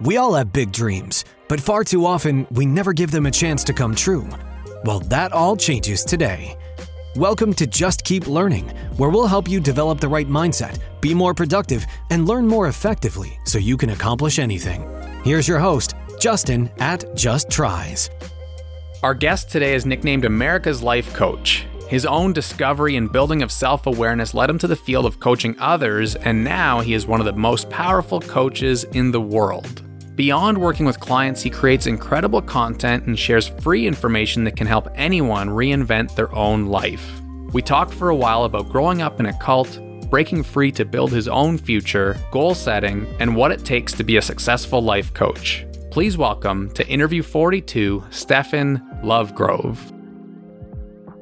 We all have big dreams, but far too often we never give them a chance to come true. Well, that all changes today. Welcome to Just Keep Learning, where we'll help you develop the right mindset, be more productive, and learn more effectively so you can accomplish anything. Here's your host, Justin at Just Tries. Our guest today is nicknamed America's Life Coach. His own discovery and building of self awareness led him to the field of coaching others, and now he is one of the most powerful coaches in the world. Beyond working with clients, he creates incredible content and shares free information that can help anyone reinvent their own life. We talked for a while about growing up in a cult, breaking free to build his own future, goal setting, and what it takes to be a successful life coach. Please welcome to interview 42, Stephen Lovegrove.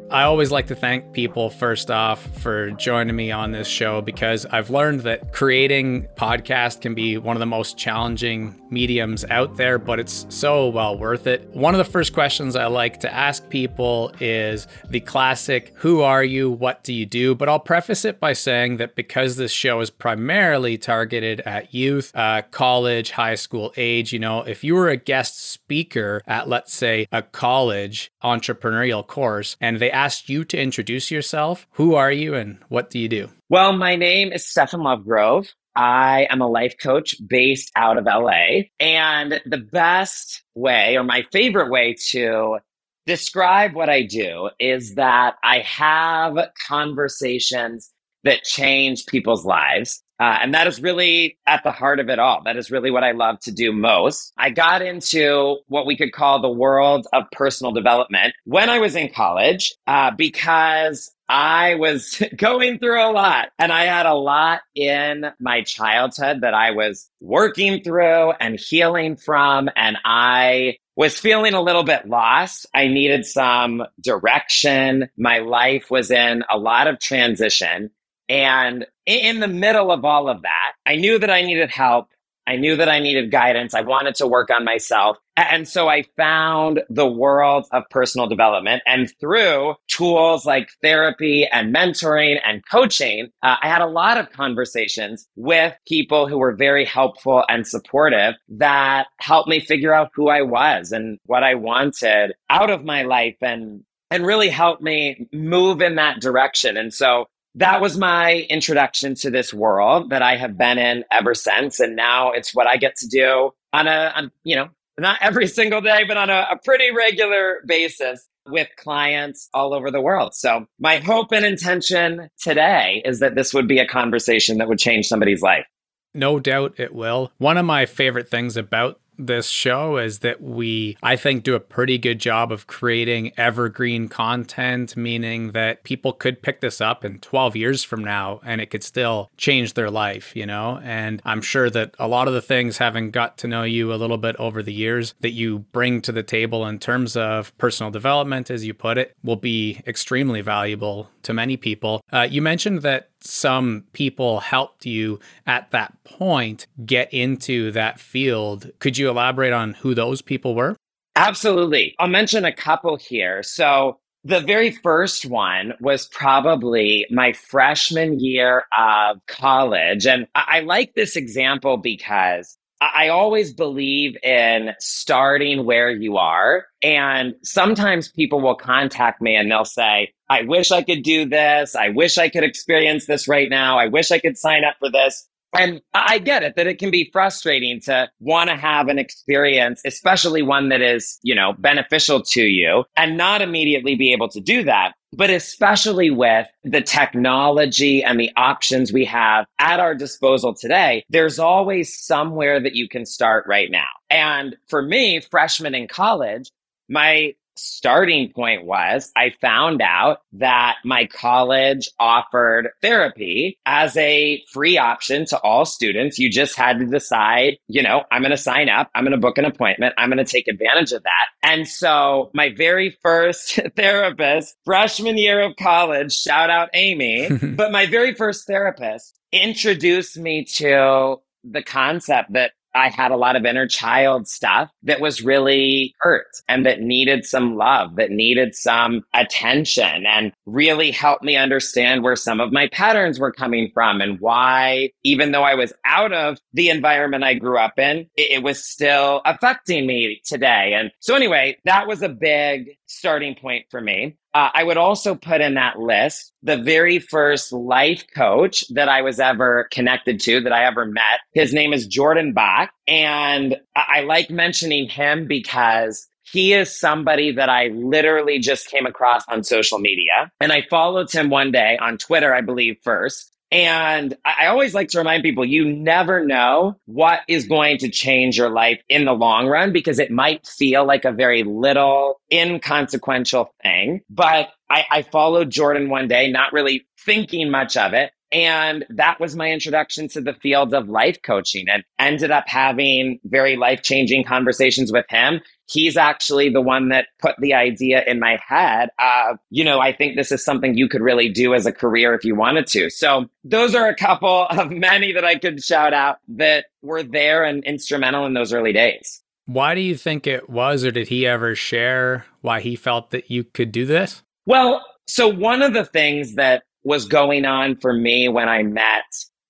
I always like to thank people first off for joining me on this show because I've learned that creating podcast can be one of the most challenging mediums out there, but it's so well worth it. One of the first questions I like to ask people is the classic who are you, what do you do? But I'll preface it by saying that because this show is primarily targeted at youth, uh, college, high school age, you know, if you were a guest speaker at let's say a college entrepreneurial course and they asked you to introduce yourself. Who are you and what do you do? Well, my name is Stephen Lovegrove. I am a life coach based out of LA. And the best way, or my favorite way to describe what I do, is that I have conversations that change people's lives. Uh, and that is really at the heart of it all. That is really what I love to do most. I got into what we could call the world of personal development when I was in college uh, because I was going through a lot and I had a lot in my childhood that I was working through and healing from. And I was feeling a little bit lost. I needed some direction. My life was in a lot of transition. And in the middle of all of that, I knew that I needed help. I knew that I needed guidance. I wanted to work on myself. And so I found the world of personal development. And through tools like therapy and mentoring and coaching, uh, I had a lot of conversations with people who were very helpful and supportive that helped me figure out who I was and what I wanted out of my life and and really helped me move in that direction. And so that was my introduction to this world that I have been in ever since. And now it's what I get to do on a, on, you know, not every single day, but on a, a pretty regular basis with clients all over the world. So my hope and intention today is that this would be a conversation that would change somebody's life. No doubt it will. One of my favorite things about this show is that we, I think, do a pretty good job of creating evergreen content, meaning that people could pick this up in 12 years from now and it could still change their life, you know? And I'm sure that a lot of the things, having got to know you a little bit over the years, that you bring to the table in terms of personal development, as you put it, will be extremely valuable to many people. Uh, you mentioned that some people helped you at that point get into that field. Could you elaborate on who those people were? Absolutely. I'll mention a couple here. So, the very first one was probably my freshman year of college. And I, like this example because I always believe in starting where you are. And sometimes people will contact me and they'll say, I wish I could do this. I wish I could experience this right now. I wish I could sign up for this. And I get it that it can be frustrating to want to have an experience, especially one that is, you know, beneficial to you and not immediately be able to do that. But especially with the technology and the options we have at our disposal today, there's always somewhere that you can start right now. And for me, freshman in college, my starting point was I found out that my college offered therapy as a free option to all students. You just had to decide, you know, I'm going to sign up, I'm going to book an appointment, I'm going to take advantage of that. And so my very first therapist, freshman year of college, shout out Amy, but my very first therapist introduced me to the concept that I had a lot of inner child stuff that was really hurt and that needed some love, that needed some attention and really helped me understand where some of my patterns were coming from and why, even though I was out of the environment I grew up in, it, it was still affecting me today. And so anyway, that was a big starting point for me. Uh, I would also put in that list the very first life coach that I was ever connected to, that I ever met. His name is Jordan Bach. And I, I like mentioning him because he is somebody that I literally just came across on social media. And I followed him one day on Twitter, I believe, first. And I always like to remind people you never know what is going to change your life in the long run because it might feel like a very little inconsequential thing. But I, I followed Jordan one day, not really thinking much of it. And that was my introduction to the field of life coaching and ended up having very life changing conversations with him. He's actually the one that put the idea in my head of, you know, I think this is something you could really do as a career if you wanted to. So those are a couple of many that I could shout out that were there and instrumental in those early days. Why do you think it was, or did he ever share why he felt that you could do this? Well, so one of the things that was going on for me when I met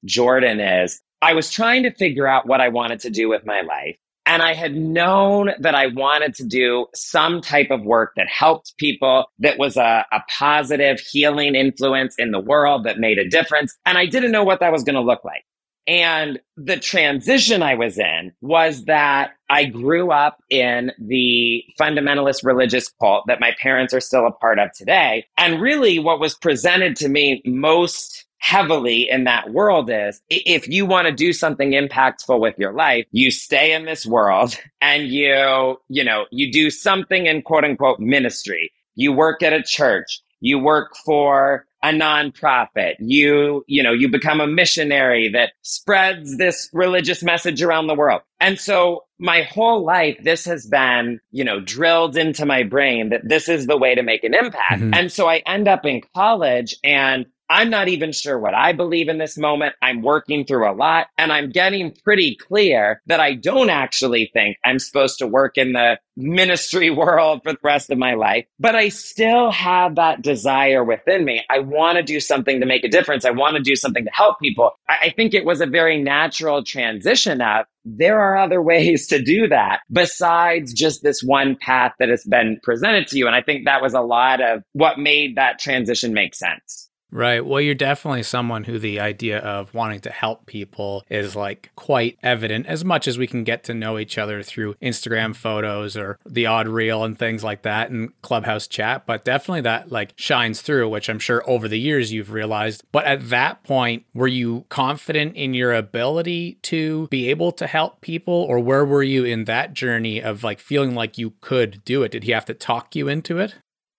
Jordan is I was trying to figure out what I wanted to do with my life. And I had known that I wanted to do some type of work that helped people, that was a, a positive healing influence in the world that made a difference. And I didn't know what that was going to look like. And the transition I was in was that I grew up in the fundamentalist religious cult that my parents are still a part of today. And really what was presented to me most heavily in that world is if you want to do something impactful with your life, you stay in this world and you, you know, you do something in quote unquote ministry. You work at a church. You work for a nonprofit. You, you know, you become a missionary that spreads this religious message around the world. And so my whole life, this has been, you know, drilled into my brain that this is the way to make an impact. Mm-hmm. And so I end up in college and I'm not even sure what I believe in this moment. I'm working through a lot and I'm getting pretty clear that I don't actually think I'm supposed to work in the ministry world for the rest of my life, but I still have that desire within me. I want to do something to make a difference. I want to do something to help people. I, I think it was a very natural transition of there are other ways to do that besides just this one path that has been presented to you. And I think that was a lot of what made that transition make sense. Right. Well, you're definitely someone who the idea of wanting to help people is like quite evident as much as we can get to know each other through Instagram photos or the odd reel and things like that and clubhouse chat. But definitely that like shines through, which I'm sure over the years you've realized. But at that point, were you confident in your ability to be able to help people? Or where were you in that journey of like feeling like you could do it? Did he have to talk you into it?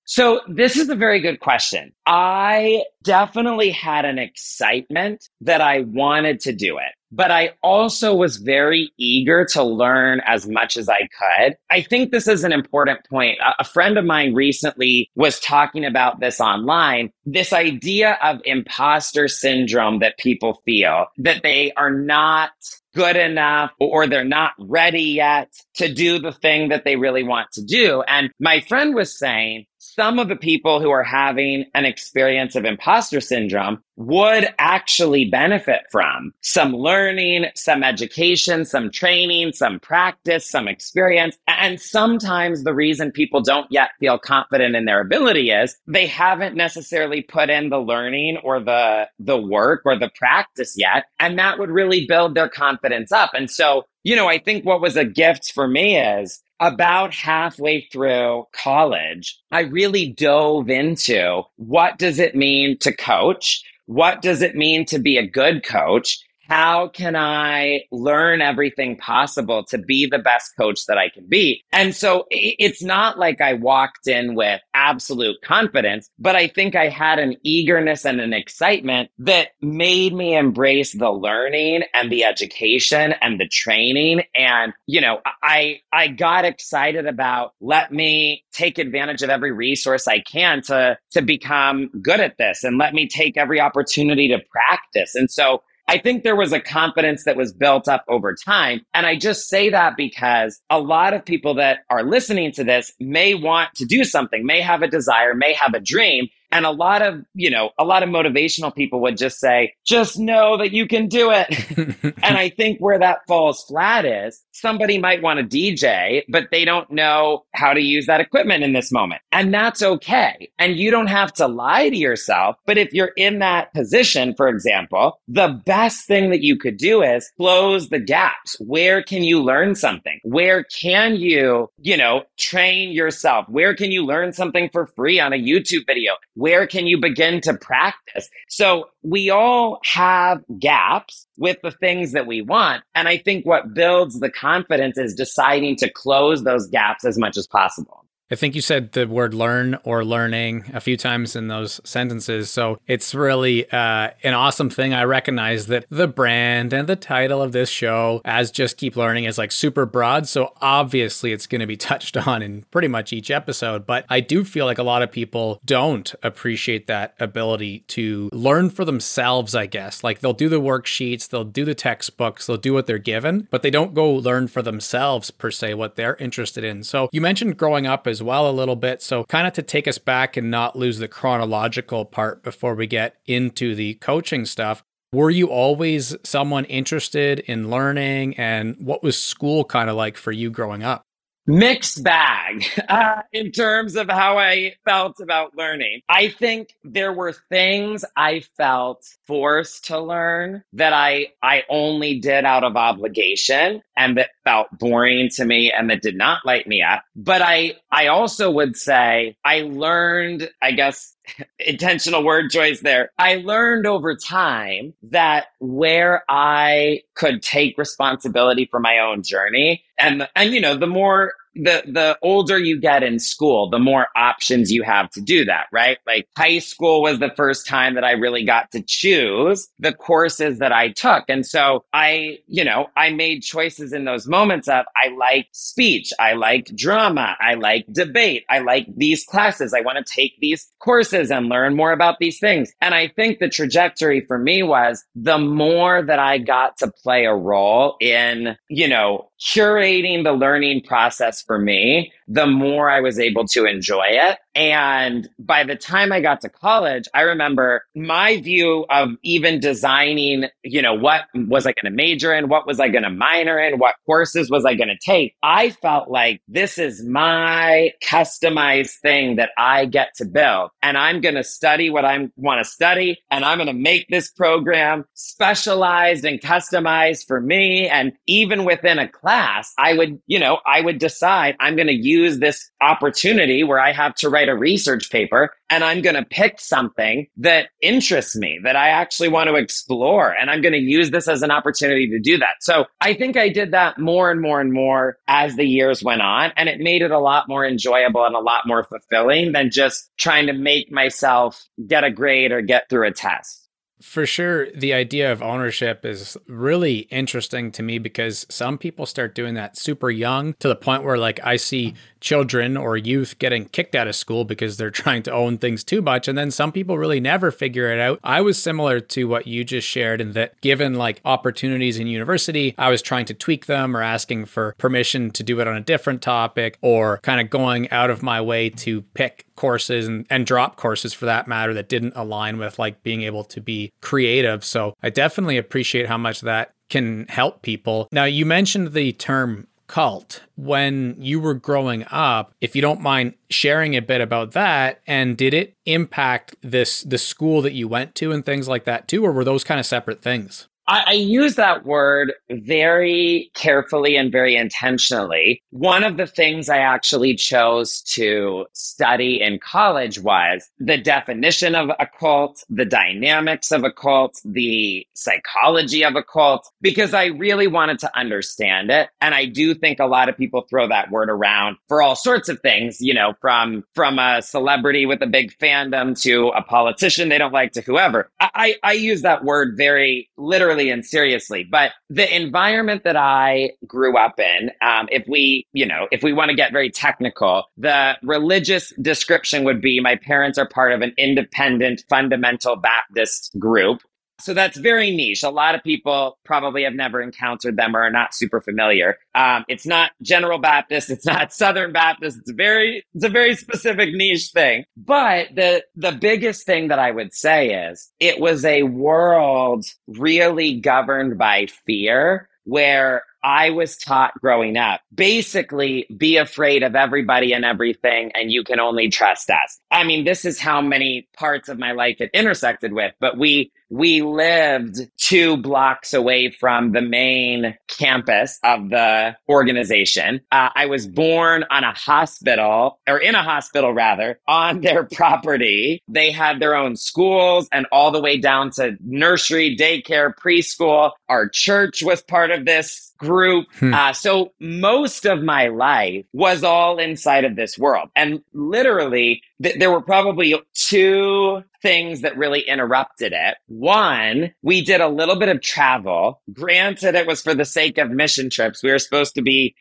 So this is a very good question. I definitely had an excitement that I wanted to do it, but I also was very eager to learn as much as I could. I think this is an important point. A friend of mine recently was talking about this online, this idea of imposter syndrome that people feel that they are not good enough or they're not ready yet to do the thing that they really want to do. And my friend was saying, some of the people who are having an experience of imposter syndrome would actually benefit from some learning, some education, some training, some practice, some experience. And sometimes the reason people don't yet feel confident in their ability is they haven't necessarily put in the learning or the, the work or the practice yet. And that would really build their confidence up. And so, you know, I think what was a gift for me is about halfway through college, I really dove into what does it mean to coach? What does it mean to be a good coach? How can I learn everything possible to be the best coach that I can be? And so it's not like I walked in with absolute confidence, but I think I had an eagerness and an excitement that made me embrace the learning and the education and the training. And, you know, I, I got excited about let me take advantage of every resource I can to, to become good at this and let me take every opportunity to practice. And so I think there was a confidence that was built up over time. And I just say that because a lot of people that are listening to this may want to do something, may have a desire, may have a dream. And a lot of, you know, a lot of motivational people would just say, just know that you can do it. and I think where that falls flat is somebody might want to DJ, but they don't know how to use that equipment in this moment. And that's okay. And you don't have to lie to yourself. But if you're in that position, for example, the best thing that you could do is close the gaps. Where can you learn something? Where can you, you know, train yourself? Where can you learn something for free on a YouTube video? Where can you begin to practice? So we all have gaps with the things that we want. And I think what builds the confidence is deciding to close those gaps as much as possible. I think you said the word learn or learning a few times in those sentences. So it's really uh, an awesome thing. I recognize that the brand and the title of this show, as Just Keep Learning, is like super broad. So obviously it's going to be touched on in pretty much each episode. But I do feel like a lot of people don't appreciate that ability to learn for themselves, I guess. Like they'll do the worksheets, they'll do the textbooks, they'll do what they're given, but they don't go learn for themselves per se what they're interested in. So you mentioned growing up as as well a little bit. So, kind of to take us back and not lose the chronological part before we get into the coaching stuff. Were you always someone interested in learning? And what was school kind of like for you growing up? mixed bag uh, in terms of how I felt about learning. I think there were things I felt forced to learn that I I only did out of obligation and that felt boring to me and that did not light me up. But I I also would say I learned, I guess intentional word choice there. I learned over time that where I could take responsibility for my own journey and and you know the more the the older you get in school, the more options you have to do that, right? Like high school was the first time that I really got to choose the courses that I took. And so I, you know, I made choices in those moments of I like speech, I like drama, I like debate, I like these classes, I want to take these courses and learn more about these things. And I think the trajectory for me was the more that I got to play a role in, you know, curating the learning process for me, the more I was able to enjoy it. And by the time I got to college, I remember my view of even designing, you know, what was I going to major in? What was I going to minor in? What courses was I going to take? I felt like this is my customized thing that I get to build. And I'm going to study what I want to study. And I'm going to make this program specialized and customized for me. And even within a class, I would, you know, I would decide I'm going to use this opportunity where I have to write write a research paper and I'm going to pick something that interests me, that I actually want to explore. And I'm going to use this as an opportunity to do that. So I think I did that more and more and more as the years went on. And it made it a lot more enjoyable and a lot more fulfilling than just trying to make myself get a grade or get through a test. For sure, the idea of ownership is really interesting to me because some people start doing that super young to the point where, like, I see children or youth getting kicked out of school because they're trying to own things too much. And then some people really never figure it out. I was similar to what you just shared in that given like opportunities in university, I was trying to tweak them or asking for permission to do it on a different topic or kind of going out of my way to pick courses and, and drop courses for that matter that didn't align with like being able to be creative. So I definitely appreciate how much that can help people. Now, you mentioned the term cult when you were growing up if you don't mind sharing a bit about that and did it impact this the school that you went to and things like that too or were those kind of separate things I, I, use that word very carefully and very intentionally. One of the things I actually chose to study in college was the definition of a cult, the dynamics of a cult, the psychology of a cult, because I really wanted to understand it. And I do think a lot of people throw that word around for all sorts of things, you know, from, from a celebrity with a big fandom to a politician they don't like to whoever. I, I, use that word very literally and seriously. But the environment that I grew up in, um, if we, you know, if we want to get very technical, the religious description would be my parents are part of an independent fundamental Baptist group So that's very niche. A lot of people probably have never encountered them or are not super familiar. Um, it's not General Baptist. It's not Southern Baptist. It's very, it's a very specific niche thing. But the, the biggest thing that I would say is it was a world really governed by fear where I was taught growing up. Basically, be afraid of everybody and everything, and you can only trust us. I mean, this is how many parts of my life it intersected with, but we we lived two blocks away from the main campus of the organization. Uh, I was born on a hospital, or in a hospital rather, on their property. They had their own schools and all the way down to nursery, daycare, preschool. Our church was part of this group. Hmm. Uh, so most of my life was all inside of this world. And literally, th- there were probably two things that really interrupted it. One, we did a little bit of travel. Granted, it was for the sake of mission trips. We were supposed to be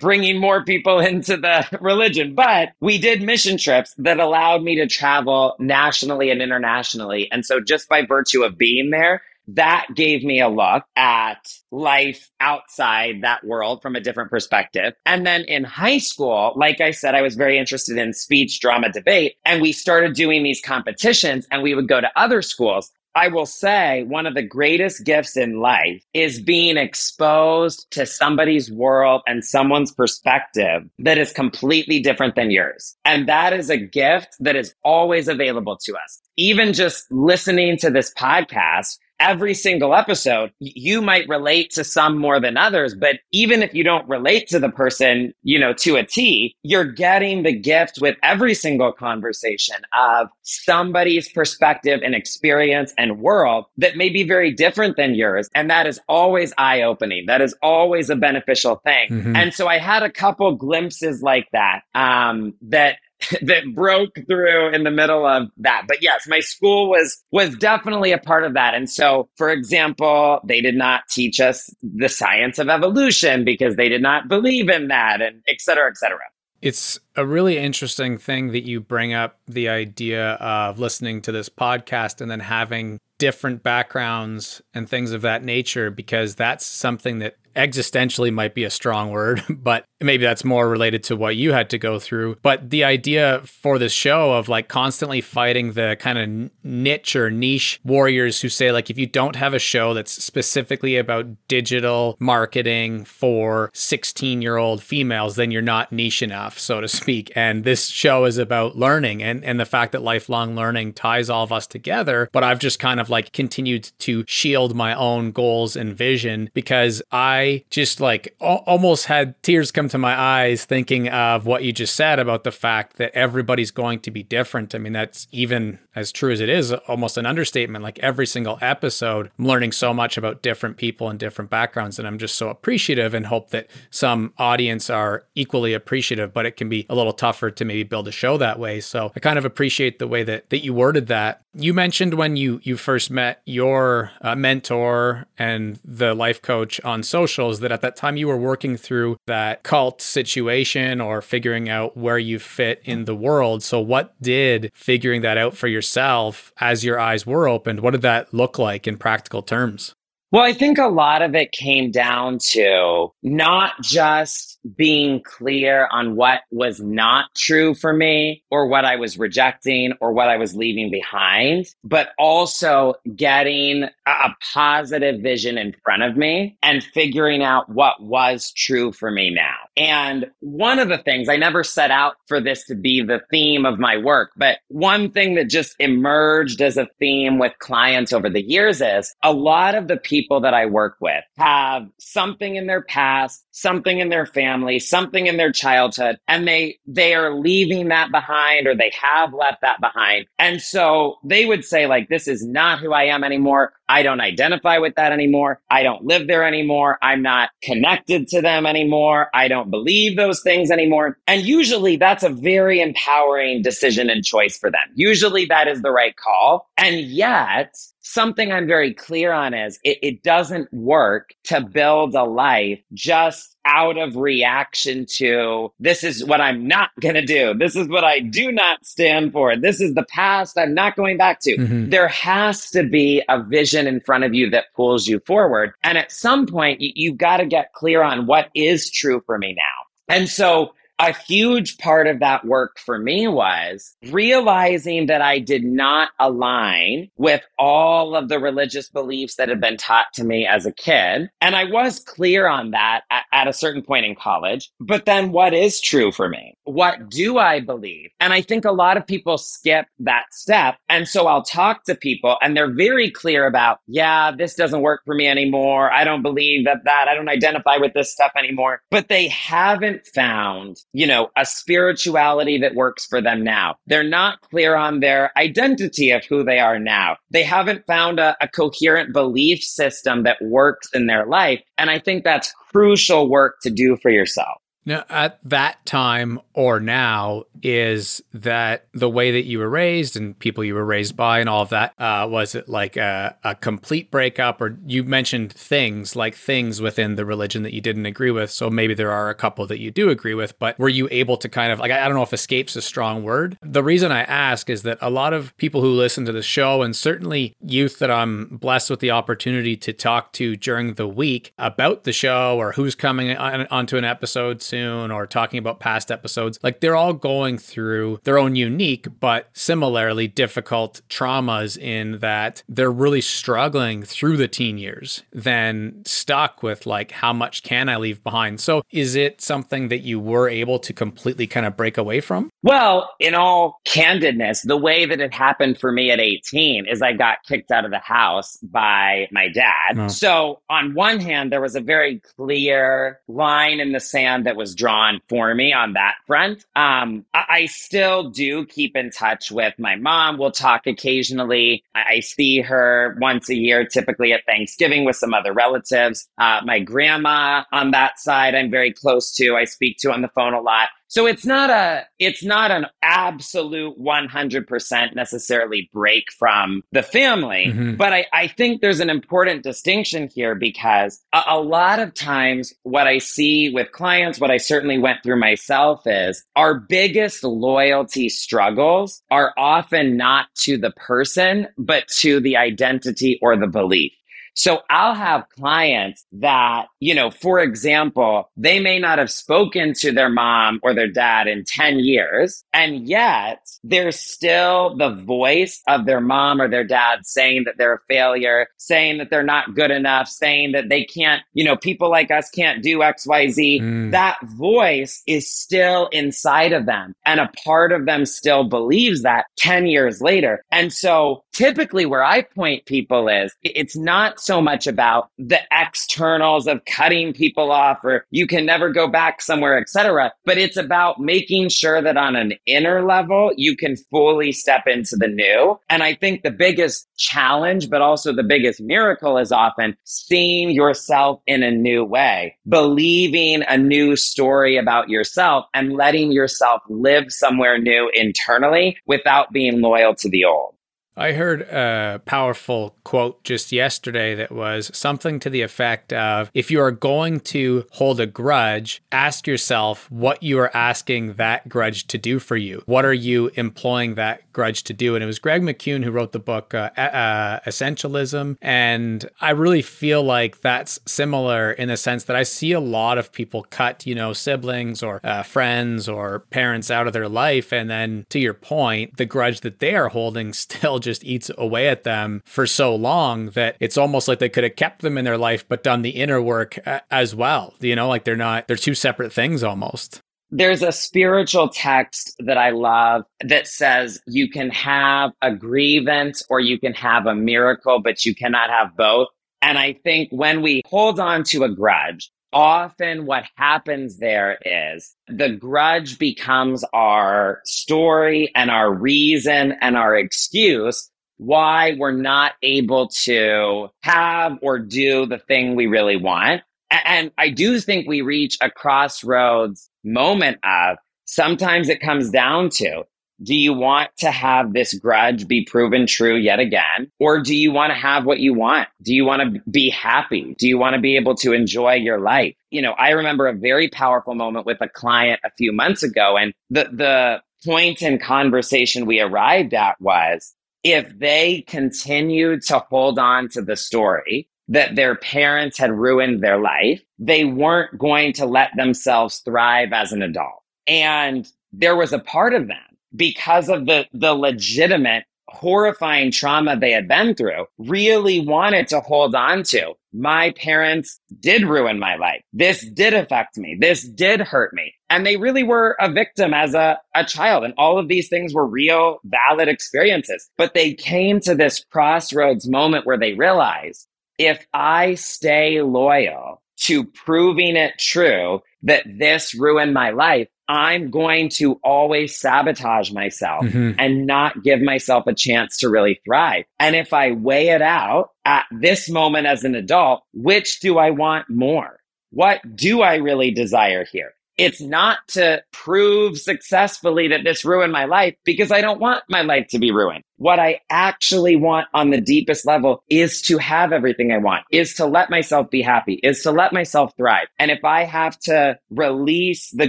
bringing more people into the religion, but we did mission trips that allowed me to travel nationally and internationally. And so just by virtue of being there, that gave me a look at life outside that world from a different perspective. And then in high school, like I said, I was very interested in speech, drama, debate. And we started doing these competitions and we would go to other schools. I will say one of the greatest gifts in life is being exposed to somebody's world and someone's perspective that is completely different than yours. And that is a gift that is always available to us. Even just listening to this podcast, every single episode, you might relate to some more than others. But even if you don't relate to the person, you know, to a T, you're getting the gift with every single conversation of somebody's perspective and experience and world that may be very different than yours. And that is always eye opening. That is always a beneficial thing. Mm-hmm. And so I had a couple glimpses like that, um, that that broke through in the middle of that. But yes, my school was was definitely a part of that. And so, for example, they did not teach us the science of evolution because they did not believe in that and et cetera, et cetera. It's a really interesting thing that you bring up the idea of listening to this podcast and then having different backgrounds and things of that nature because that's something that existentially might be a strong word, but maybe that's more related to what you had to go through. But the idea for this show of like constantly fighting the kind of niche or niche warriors who say, like, if you don't have a show that's specifically about digital marketing for 16 year old females, then you're not niche enough, so to speak. And this show is about learning and, and the fact that lifelong learning ties all of us together. But I've just kind of like continued to shield my own goals and vision because I just like almost had tears come to my eyes thinking of what you just said about the fact that everybody's going to be different. I mean, that's even as true as it is, almost an understatement. Like every single episode, I'm learning so much about different people and different backgrounds. And I'm just so appreciative and hope that some audience are equally appreciative, but it can be a little tougher to maybe build a show that way. So I kind of appreciate the way that, that you worded that. You mentioned when you, you first met your uh, mentor and the life coach on socials that at that time you were working through that cult situation or figuring out where you fit in the world. So, what did figuring that out for yourself as your eyes were opened, what did that look like in practical terms? Well, I think a lot of it came down to not just being clear on what was not true for me or what I was rejecting or what I was leaving behind, but also getting a positive vision in front of me and figuring out what was true for me now. And one of the things I never set out for this to be the theme of my work, but one thing that just emerged as a theme with clients over the years is a lot of the people that I work with have something in their past, something in their family, something in their childhood, and they, they are leaving that behind or they have left that behind. And so they would say like, this is not who I am anymore. I don't identify with that anymore. I don't live there anymore. I'm not connected to them anymore. I don't believe those things anymore. And usually that's a very empowering decision and choice for them. Usually that is the right call. And yet something I'm very clear on is it, it, doesn't work to build a life just out of reaction to this is what I'm not going to do. This is what I do not stand for. This is the past I'm not going back to. Mm-hmm. There has to be a vision in front of you that pulls you forward. And at some point, you, you've got to get clear on what is true for me now. And so a huge part of that work for me was realizing that I did not align with all of the religious beliefs that had been taught to me as a kid. And I was clear on that at, at, a certain point in college. But then what is true for me? What do I believe? And I think a lot of people skip that step. And so I'll talk to people and they're very clear about, yeah, this doesn't work for me anymore. I don't believe that that. I don't identify with this stuff anymore. But they haven't found you know, a spirituality that works for them now. They're not clear on their identity of who they are now. They haven't found a, a coherent belief system that works in their life. And I think that's crucial work to do for yourself. Now, at that time or now, is that the way that you were raised and people you were raised by and all of that? Uh, was it like a, a, complete breakup? Or you mentioned things like things within the religion that you didn't agree with. So maybe there are a couple that you do agree with, but were you able to kind of like, I don't know if escape's a strong word. The reason I ask is that a lot of people who listen to the show and certainly youth that I'm blessed with the opportunity to talk to during the week about the show or who's coming on, onto an episode soon or talking about past episodes, like they're all going through their own unique but similarly difficult traumas in that they're really struggling through the teen years, then stuck with like, how much can I leave behind? So is it something that you were able to completely kind of break away from? Well, in all candidness, the way that it happened for me at 18 is I got kicked out of the house by my dad. Oh. So, on one hand, there was a very clear line in the sand that was drawn for me on that front. Um, I, I, still do keep in touch with my mom. We'll talk occasionally. I, I, see her once a year, typically at Thanksgiving with some other relatives. Uh, my grandma on that side, I'm very close to. I speak to on the phone a lot. So it's not a it's not an absolute 100% necessarily break from the family, mm-hmm. but I, I think there's an important distinction here because a, a lot of times what I see with clients, what I certainly went through myself is our biggest loyalty struggles are often not to the person, but to the identity or the belief. So I'll have clients that, you know, for example, they may not have spoken to their mom or their dad in 10 years. And yet there's still the voice of their mom or their dad saying that they're a failure, saying that they're not good enough, saying that they can't, you know, people like us can't do X, Y, Z. Mm. That voice is still inside of them. And a part of them still believes that 10 years later. And so typically where I point people is it's not so much about the externals of cutting people off or you can never go back somewhere, etc. But it's about making sure that on an inner level, you can fully step into the new. And I think the biggest challenge, but also the biggest miracle is often seeing yourself in a new way, believing a new story about yourself and letting yourself live somewhere new internally without being loyal to the old. I heard a powerful quote just yesterday that was something to the effect of if you are going to hold a grudge, ask yourself what you are asking that grudge to do for you. What are you employing that grudge to do? And it was Greg McKeown who wrote the book uh, uh, Essentialism. And I really feel like that's similar in the sense that I see a lot of people cut, you know, siblings or uh, friends or parents out of their life. And then to your point, the grudge that they are holding still just eats away at them for so long that it's almost like they could have kept them in their life but done the inner work uh, as well. You know, like they're not, they're two separate things almost. There's a spiritual text that I love that says you can have a grievance or you can have a miracle, but you cannot have both. And I think when we hold on to a grudge, often what happens there is the grudge becomes our story and our reason and our excuse why we're not able to have or do the thing we really want. And I do think we reach a crossroads moment of sometimes it comes down to Do you want to have this grudge be proven true yet again? Or do you want to have what you want? Do you want to be happy? Do you want to be able to enjoy your life? You know, I remember a very powerful moment with a client a few months ago, and the, the point in conversation we arrived at was if they continued to hold on to the story that their parents had ruined their life, they weren't going to let themselves thrive as an adult. And there was a part of them because of the, the legitimate horrifying trauma they had been through, really wanted to hold on to. My parents did ruin my life. This did affect me. This did hurt me. And they really were a victim as a, a child. And all of these things were real, valid experiences. But they came to this crossroads moment where they realized if I stay loyal to proving it true that this ruined my life, I'm going to always sabotage myself mm-hmm. and not give myself a chance to really thrive. And if I weigh it out at this moment as an adult, which do I want more? What do I really desire here? It's not to prove successfully that this ruined my life because I don't want my life to be ruined. What I actually want on the deepest level is to have everything I want, is to let myself be happy, is to let myself thrive. And if I have to release the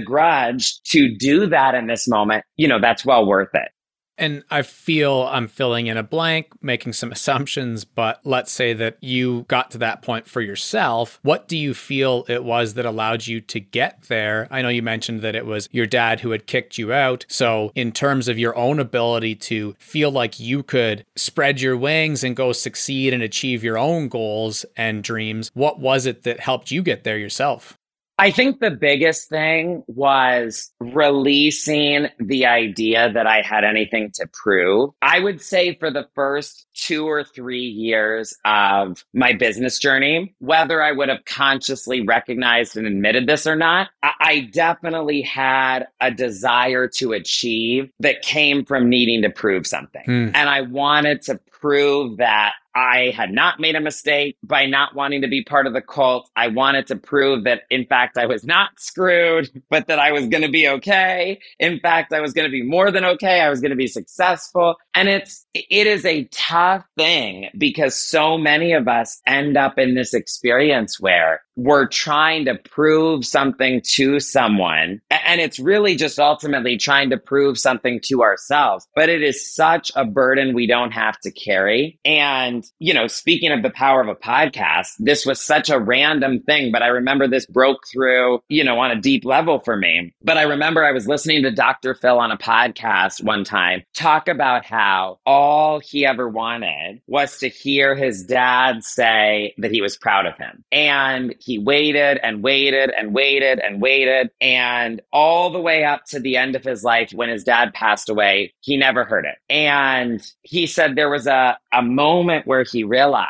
grudge to do that in this moment, you know, that's well worth it. And I feel I'm filling in a blank, making some assumptions, but let's say that you got to that point for yourself. What do you feel it was that allowed you to get there? I know you mentioned that it was your dad who had kicked you out. So, in terms of your own ability to feel like you could spread your wings and go succeed and achieve your own goals and dreams, what was it that helped you get there yourself? I think the biggest thing was releasing the idea that I had anything to prove. I would say for the first two or three years of my business journey, whether I would have consciously recognized and admitted this or not, I definitely had a desire to achieve that came from needing to prove something. Mm. And I wanted to prove that I had not made a mistake by not wanting to be part of the cult. I wanted to prove that, in fact, I was not screwed, but that I was going to be okay. In fact, I was going to be more than okay. I was going to be successful. And it's, it is a tough thing because so many of us end up in this experience where we're trying to prove something to someone. And it's really just ultimately trying to prove something to ourselves. But it is such a burden we don't have to carry. And, you know, speaking of the power of a podcast, this was such a random thing, but I remember this broke through, you know, on a deep level for me. But I remember I was listening to Dr. Phil on a podcast one time talk about how all he ever wanted was to hear his dad say that he was proud of him. And he waited and waited and waited and waited. And all the way up to the end of his life, when his dad passed away, he never heard it. And he said there was a, a moment where he realized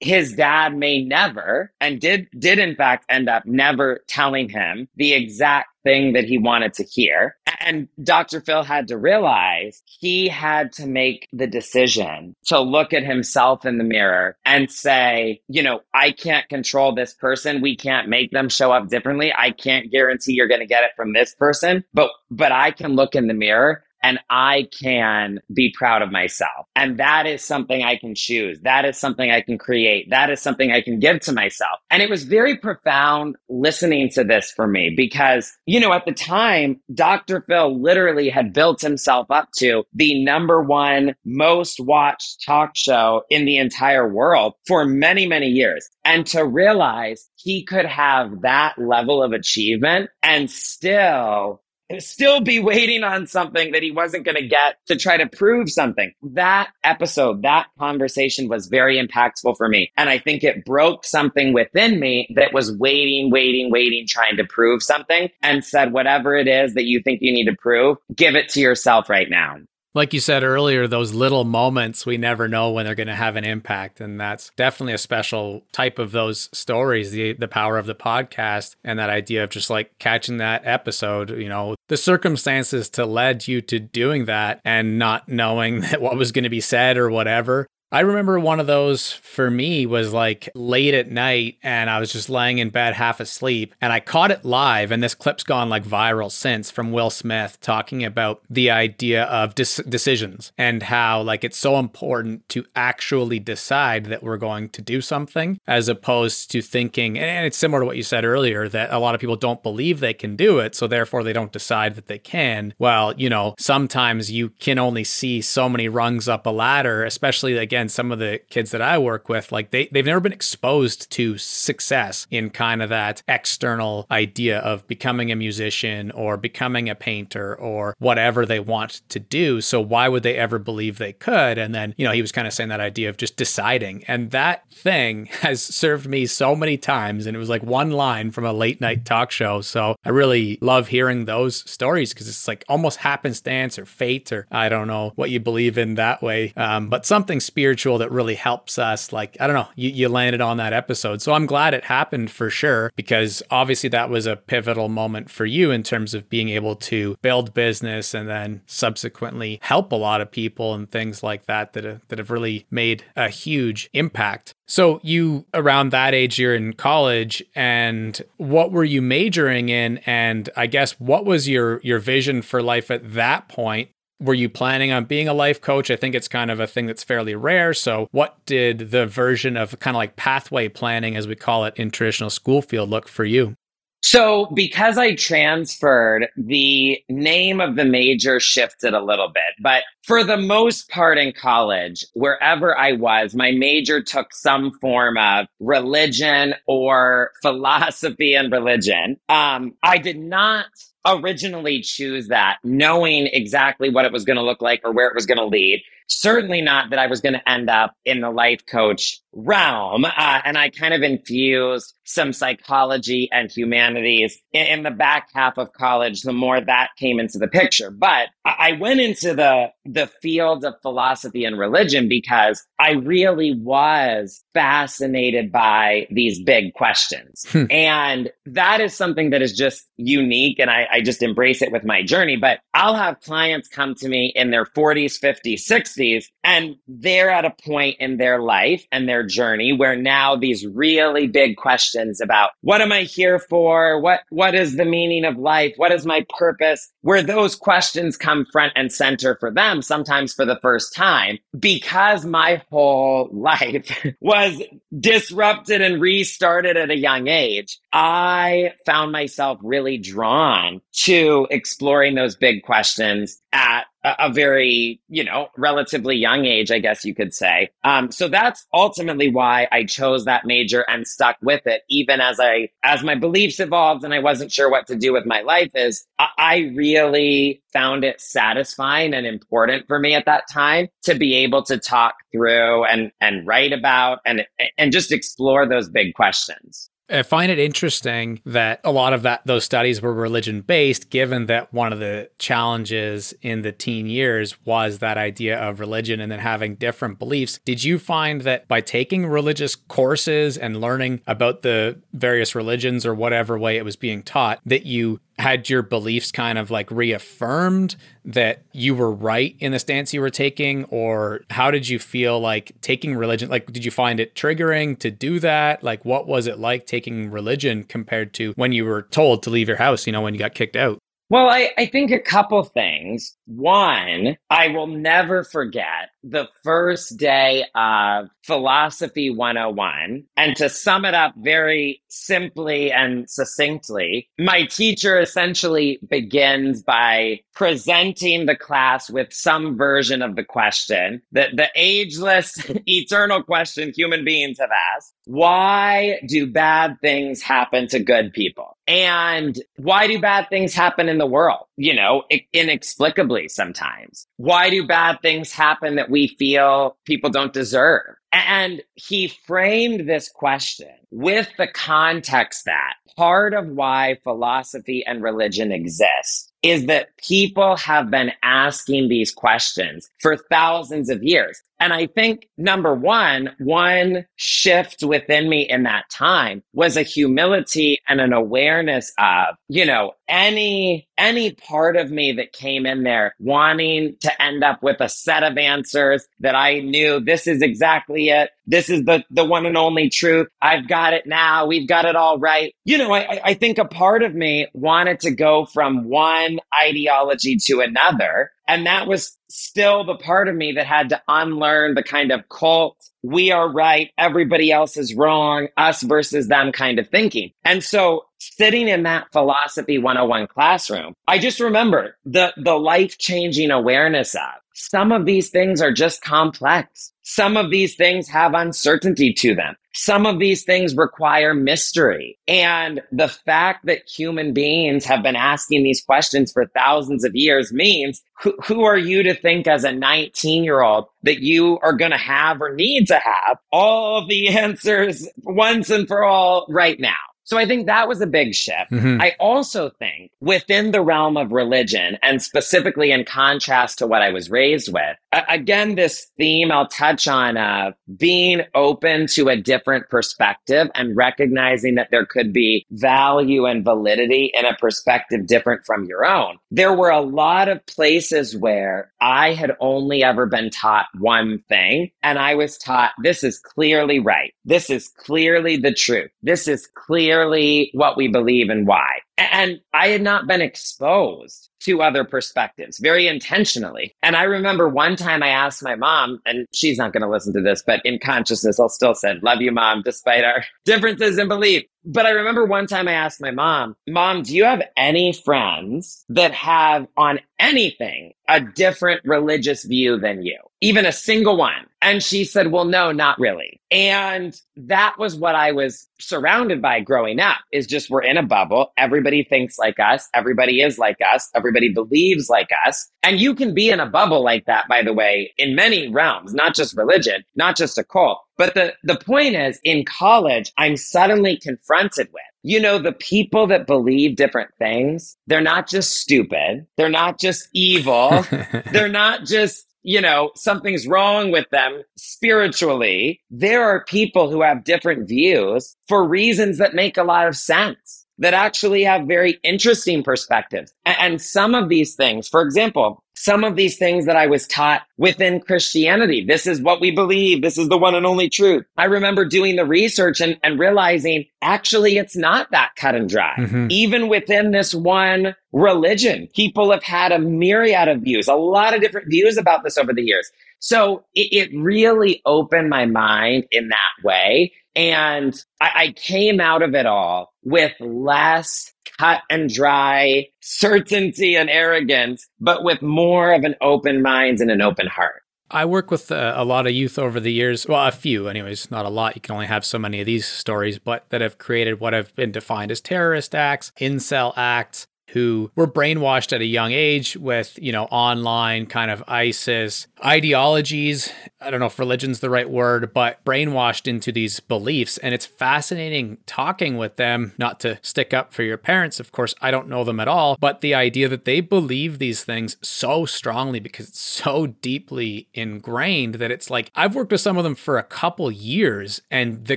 his dad may never and did did in fact end up never telling him the exact thing that he wanted to hear. And Dr. Phil had to realize he had to make the decision to look at himself in the mirror and say, you know, I can't control this person. We can't make them show up differently. I can't guarantee you're going to get it from this person, but, but I can look in the mirror and I can be proud of myself. And that is something I can choose. That is something I can create. That is something I can give to myself. And it was very profound listening to this for me because, you know, at the time, Dr. Phil literally had built himself up to the number one most watched talk show in the entire world for many, many years. And to realize he could have that level of achievement and still still be waiting on something that he wasn't going to get to try to prove something. That episode, that conversation was very impactful for me. And I think it broke something within me that was waiting, waiting, waiting, trying to prove something and said, whatever it is that you think you need to prove, give it to yourself right now like you said earlier, those little moments, we never know when they're going to have an impact. And that's definitely a special type of those stories, the, the power of the podcast and that idea of just like catching that episode, you know, the circumstances to led you to doing that and not knowing that what was going to be said or whatever I remember one of those for me was like late at night and I was just laying in bed half asleep and I caught it live and this clip's gone like viral since from Will Smith talking about the idea of dis- decisions and how like it's so important to actually decide that we're going to do something as opposed to thinking and it's similar to what you said earlier that a lot of people don't believe they can do it so therefore they don't decide that they can. Well, you know, sometimes you can only see so many rungs up a ladder, especially again again, some of the kids that I work with, like they, they've never been exposed to success in kind of that external idea of becoming a musician or becoming a painter or whatever they want to do. So why would they ever believe they could? And then, you know, he was kind of saying that idea of just deciding. And that thing has served me so many times. And it was like one line from a late night talk show. So I really love hearing those stories because it's like almost happenstance or fate or I don't know what you believe in that way. Um, but something spiritual spiritual that really helps us. Like, I don't know, you, you landed on that episode. So I'm glad it happened for sure, because obviously that was a pivotal moment for you in terms of being able to build business and then subsequently help a lot of people and things like that that uh, that have really made a huge impact. So you around that age you're in college and what were you majoring in and I guess what was your your vision for life at that point were you planning on being a life coach? I think it's kind of a thing that's fairly rare. So, what did the version of kind of like pathway planning, as we call it in traditional school field, look for you? So, because I transferred, the name of the major shifted a little bit. But for the most part in college, wherever I was, my major took some form of religion or philosophy and religion. Um, I did not originally choose that knowing exactly what it was going to look like or where it was going to lead. Certainly not that I was going to end up in the life coach realm. Uh, and I kind of infused some psychology and humanities in, in, the back half of college. The more that came into the picture, but I, I went into the the field of philosophy and religion because I really was fascinated by these big questions, hmm. and that is something that is just unique, and I, I just embrace it with my journey. But I'll have clients come to me in their 40s, 50s, 60s, and they're at a point in their life and their journey where now these really big questions about what am I here for? What, what is the meaning of life? What is my purpose? Where those questions come front and center for them, sometimes for the first time, because my whole life was disrupted and restarted at a young age. I found myself really drawn to exploring those big questions at a, very, you know, relatively young age, I guess you could say. Um, so that's ultimately why I chose that major and stuck with it, even as I, as my beliefs evolved and I wasn't sure what to do with my life is I, I really found it satisfying and important for me at that time to be able to talk through and, and write about and, and just explore those big questions. I find it interesting that a lot of that those studies were religion based, given that one of the challenges in the teen years was that idea of religion and then having different beliefs. Did you find that by taking religious courses and learning about the various religions or whatever way it was being taught, that you had your beliefs kind of like reaffirmed that you were right in the stance you were taking? Or how did you feel like taking religion like did you find it triggering to do that? Like what was it like taking religion compared to when you were told to leave your house you know when you got kicked out? Well, I, I think a couple things. One, I will never forget the first day of Philosophy 101. And to sum it up very simply and succinctly, my teacher essentially begins by presenting the class with some version of the question, the, the ageless, eternal question human beings have asked. Why do bad things happen to good people? And why do bad things happen in the world? You know, inexplicably sometimes. Why do bad things happen that we feel people don't deserve? And he framed this question with the context that part of why philosophy and religion exist is that people have been asking these questions for thousands of years. And I think number one, one shift within me in that time was a humility and an awareness of, you know, any, any part of me that came in there wanting to end up with a set of answers that I knew this is exactly it. This is the, the one and only truth. I've got it now. We've got it all right. You know, I, I think a part of me wanted to go from one ideology to another. And that was still the part of me that had to unlearn the kind of cult, we are right, everybody else is wrong, us versus them kind of thinking. And so sitting in that philosophy 101 classroom, I just remember the, the life changing awareness of some of these things are just complex. Some of these things have uncertainty to them. Some of these things require mystery. And the fact that human beings have been asking these questions for thousands of years means who, who are you to think as a 19 year old that you are going to have or need to have all the answers once and for all right now? So I think that was a big shift. Mm-hmm. I also think within the realm of religion and specifically in contrast to what I was raised with, again, this theme I'll touch on uh, being open to a different perspective and recognizing that there could be value and validity in a perspective different from your own. There were a lot of places where I had only ever been taught one thing and I was taught this is clearly right. This is clearly the truth. This is clear clearly what we believe and why. And I had not been exposed to other perspectives very intentionally. And I remember one time I asked my mom, and she's not going to listen to this, but in consciousness, I'll still say, love you, mom, despite our differences in belief. But I remember one time I asked my mom, Mom, do you have any friends that have on anything a different religious view than you? Even a single one. And she said, Well, no, not really. And that was what I was surrounded by growing up is just we're in a bubble. Everybody thinks like us. Everybody is like us. Everybody believes like us. And you can be in a bubble like that, by the way, in many realms, not just religion, not just a cult. But the, the point is in college, I'm suddenly confronted with, you know, the people that believe different things, they're not just stupid. They're not just evil. they're not just you know, something's wrong with them spiritually. There are people who have different views for reasons that make a lot of sense that actually have very interesting perspectives. And some of these things, for example, some of these things that I was taught within Christianity. This is what we believe. This is the one and only truth. I remember doing the research and, and realizing actually it's not that cut and dry. Mm-hmm. Even within this one religion, people have had a myriad of views, a lot of different views about this over the years. So it, it really opened my mind in that way. And I, I came out of it all with less cut and dry certainty and arrogance, but with more of an open mind and an open heart. I work with uh, a lot of youth over the years. Well, a few, anyways, not a lot. You can only have so many of these stories, but that have created what have been defined as terrorist acts, incel acts, who were brainwashed at a young age with, you know, online kind of ISIS ideologies. I don't know if religion's the right word, but brainwashed into these beliefs. And it's fascinating talking with them, not to stick up for your parents. Of course, I don't know them at all, but the idea that they believe these things so strongly because it's so deeply ingrained that it's like I've worked with some of them for a couple years and the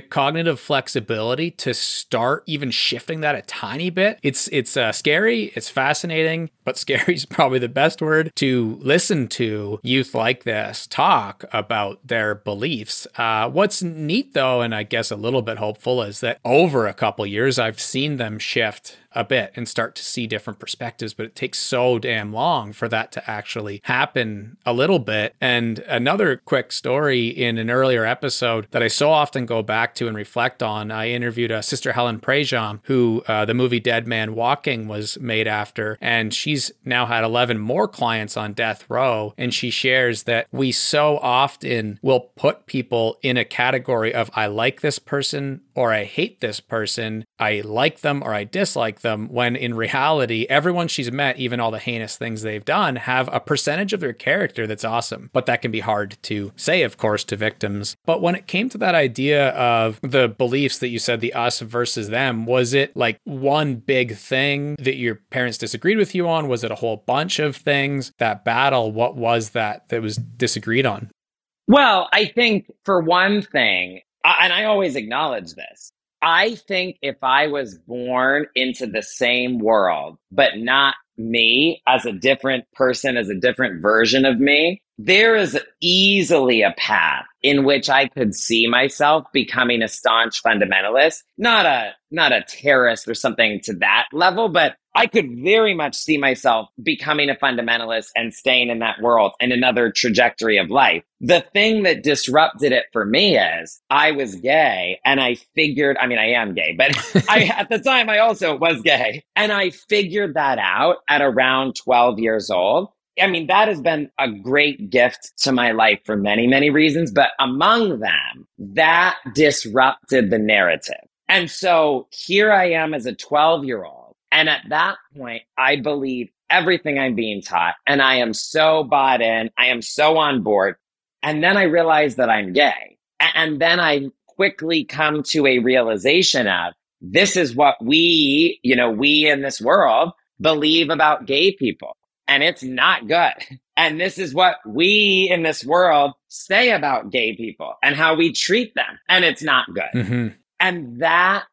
cognitive flexibility to start even shifting that a tiny bit, it's, it's uh, scary it's fascinating, but scary is probably the best word to listen to youth like this talk about their beliefs. Uh, what's neat, though, and I guess a little bit hopeful, is that over a couple years, I've seen them shift a bit and start to see different perspectives, but it takes so damn long for that to actually happen a little bit. And another quick story in an earlier episode that I so often go back to and reflect on, I interviewed a Sister Helen Prejean, who uh, the movie Dead Man Walking was after. And she's now had 11 more clients on death row. And she shares that we so often will put people in a category of, I like this person or I hate this person, I like them or I dislike them, when in reality, everyone she's met, even all the heinous things they've done, have a percentage of their character that's awesome. But that can be hard to say, of course, to victims. But when it came to that idea of the beliefs that you said, the us versus them, was it like one big thing that your parents disagreed with you on? Was it a whole bunch of things? That battle, what was that that was disagreed on? Well, I think for one thing, and I always acknowledge this. I think if I was born into the same world, but not me as a different person, as a different version of me, there is easily a path in which I could see myself becoming a staunch fundamentalist, not a not a terrorist or something to that level, but I could very much see myself becoming a fundamentalist and staying in that world and another trajectory of life. The thing that disrupted it for me is I was gay and I figured, I mean, I am gay, but I, at the time I also was gay and I figured that out at around 12 years old. I mean, that has been a great gift to my life for many, many reasons, but among them, that disrupted the narrative. And so here I am as a 12 year old. And at that point, I believe everything I'm being taught and I am so bought in. I am so on board. And then I realize that I'm gay. And then I quickly come to a realization of this is what we, you know, we in this world believe about gay people and it's not good. And this is what we in this world say about gay people and how we treat them. And it's not good. Mm-hmm. And that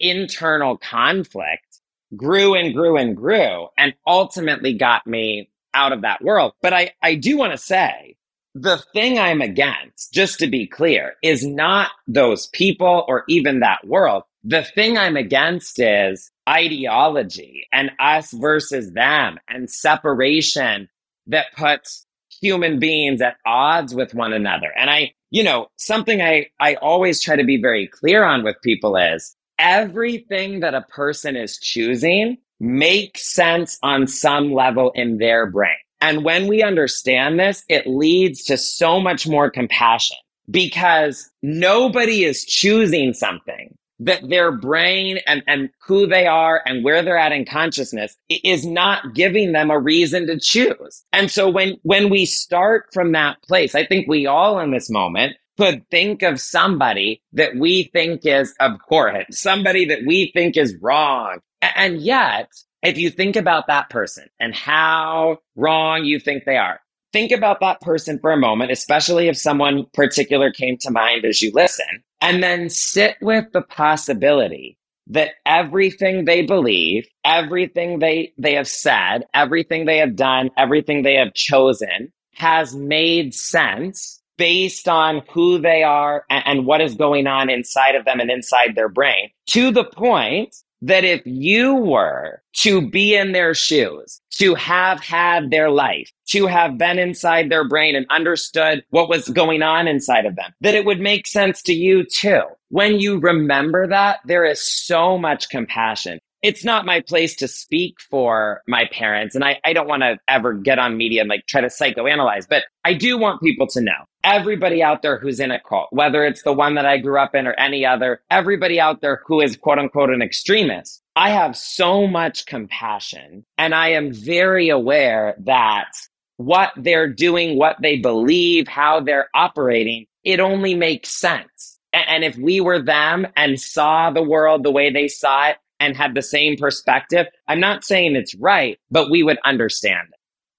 internal conflict grew and grew and grew and ultimately got me out of that world. But I, I do want to say the thing I'm against, just to be clear, is not those people or even that world. The thing I'm against is ideology and us versus them and separation that puts human beings at odds with one another. And I, you know, something I, I always try to be very clear on with people is everything that a person is choosing makes sense on some level in their brain. And when we understand this, it leads to so much more compassion because nobody is choosing something that their brain and, and who they are and where they're at in consciousness is not giving them a reason to choose. And so when, when we start from that place, I think we all in this moment could think of somebody that we think is abhorrent, somebody that we think is wrong. And yet, if you think about that person and how wrong you think they are, think about that person for a moment, especially if someone particular came to mind as you listen, and then sit with the possibility that everything they believe, everything they, they have said, everything they have done, everything they have chosen has made sense based on who they are and, and what is going on inside of them and inside their brain to the point that if you were to be in their shoes, to have had their life, to have been inside their brain and understood what was going on inside of them, that it would make sense to you too. When you remember that, there is so much compassion it's not my place to speak for my parents. And I, I don't want to ever get on media and like try to psychoanalyze, but I do want people to know everybody out there who's in a cult, whether it's the one that I grew up in or any other, everybody out there who is quote unquote an extremist. I have so much compassion and I am very aware that what they're doing, what they believe, how they're operating, it only makes sense. And if we were them and saw the world the way they saw it, and had the same perspective, I'm not saying it's right, but we would understand.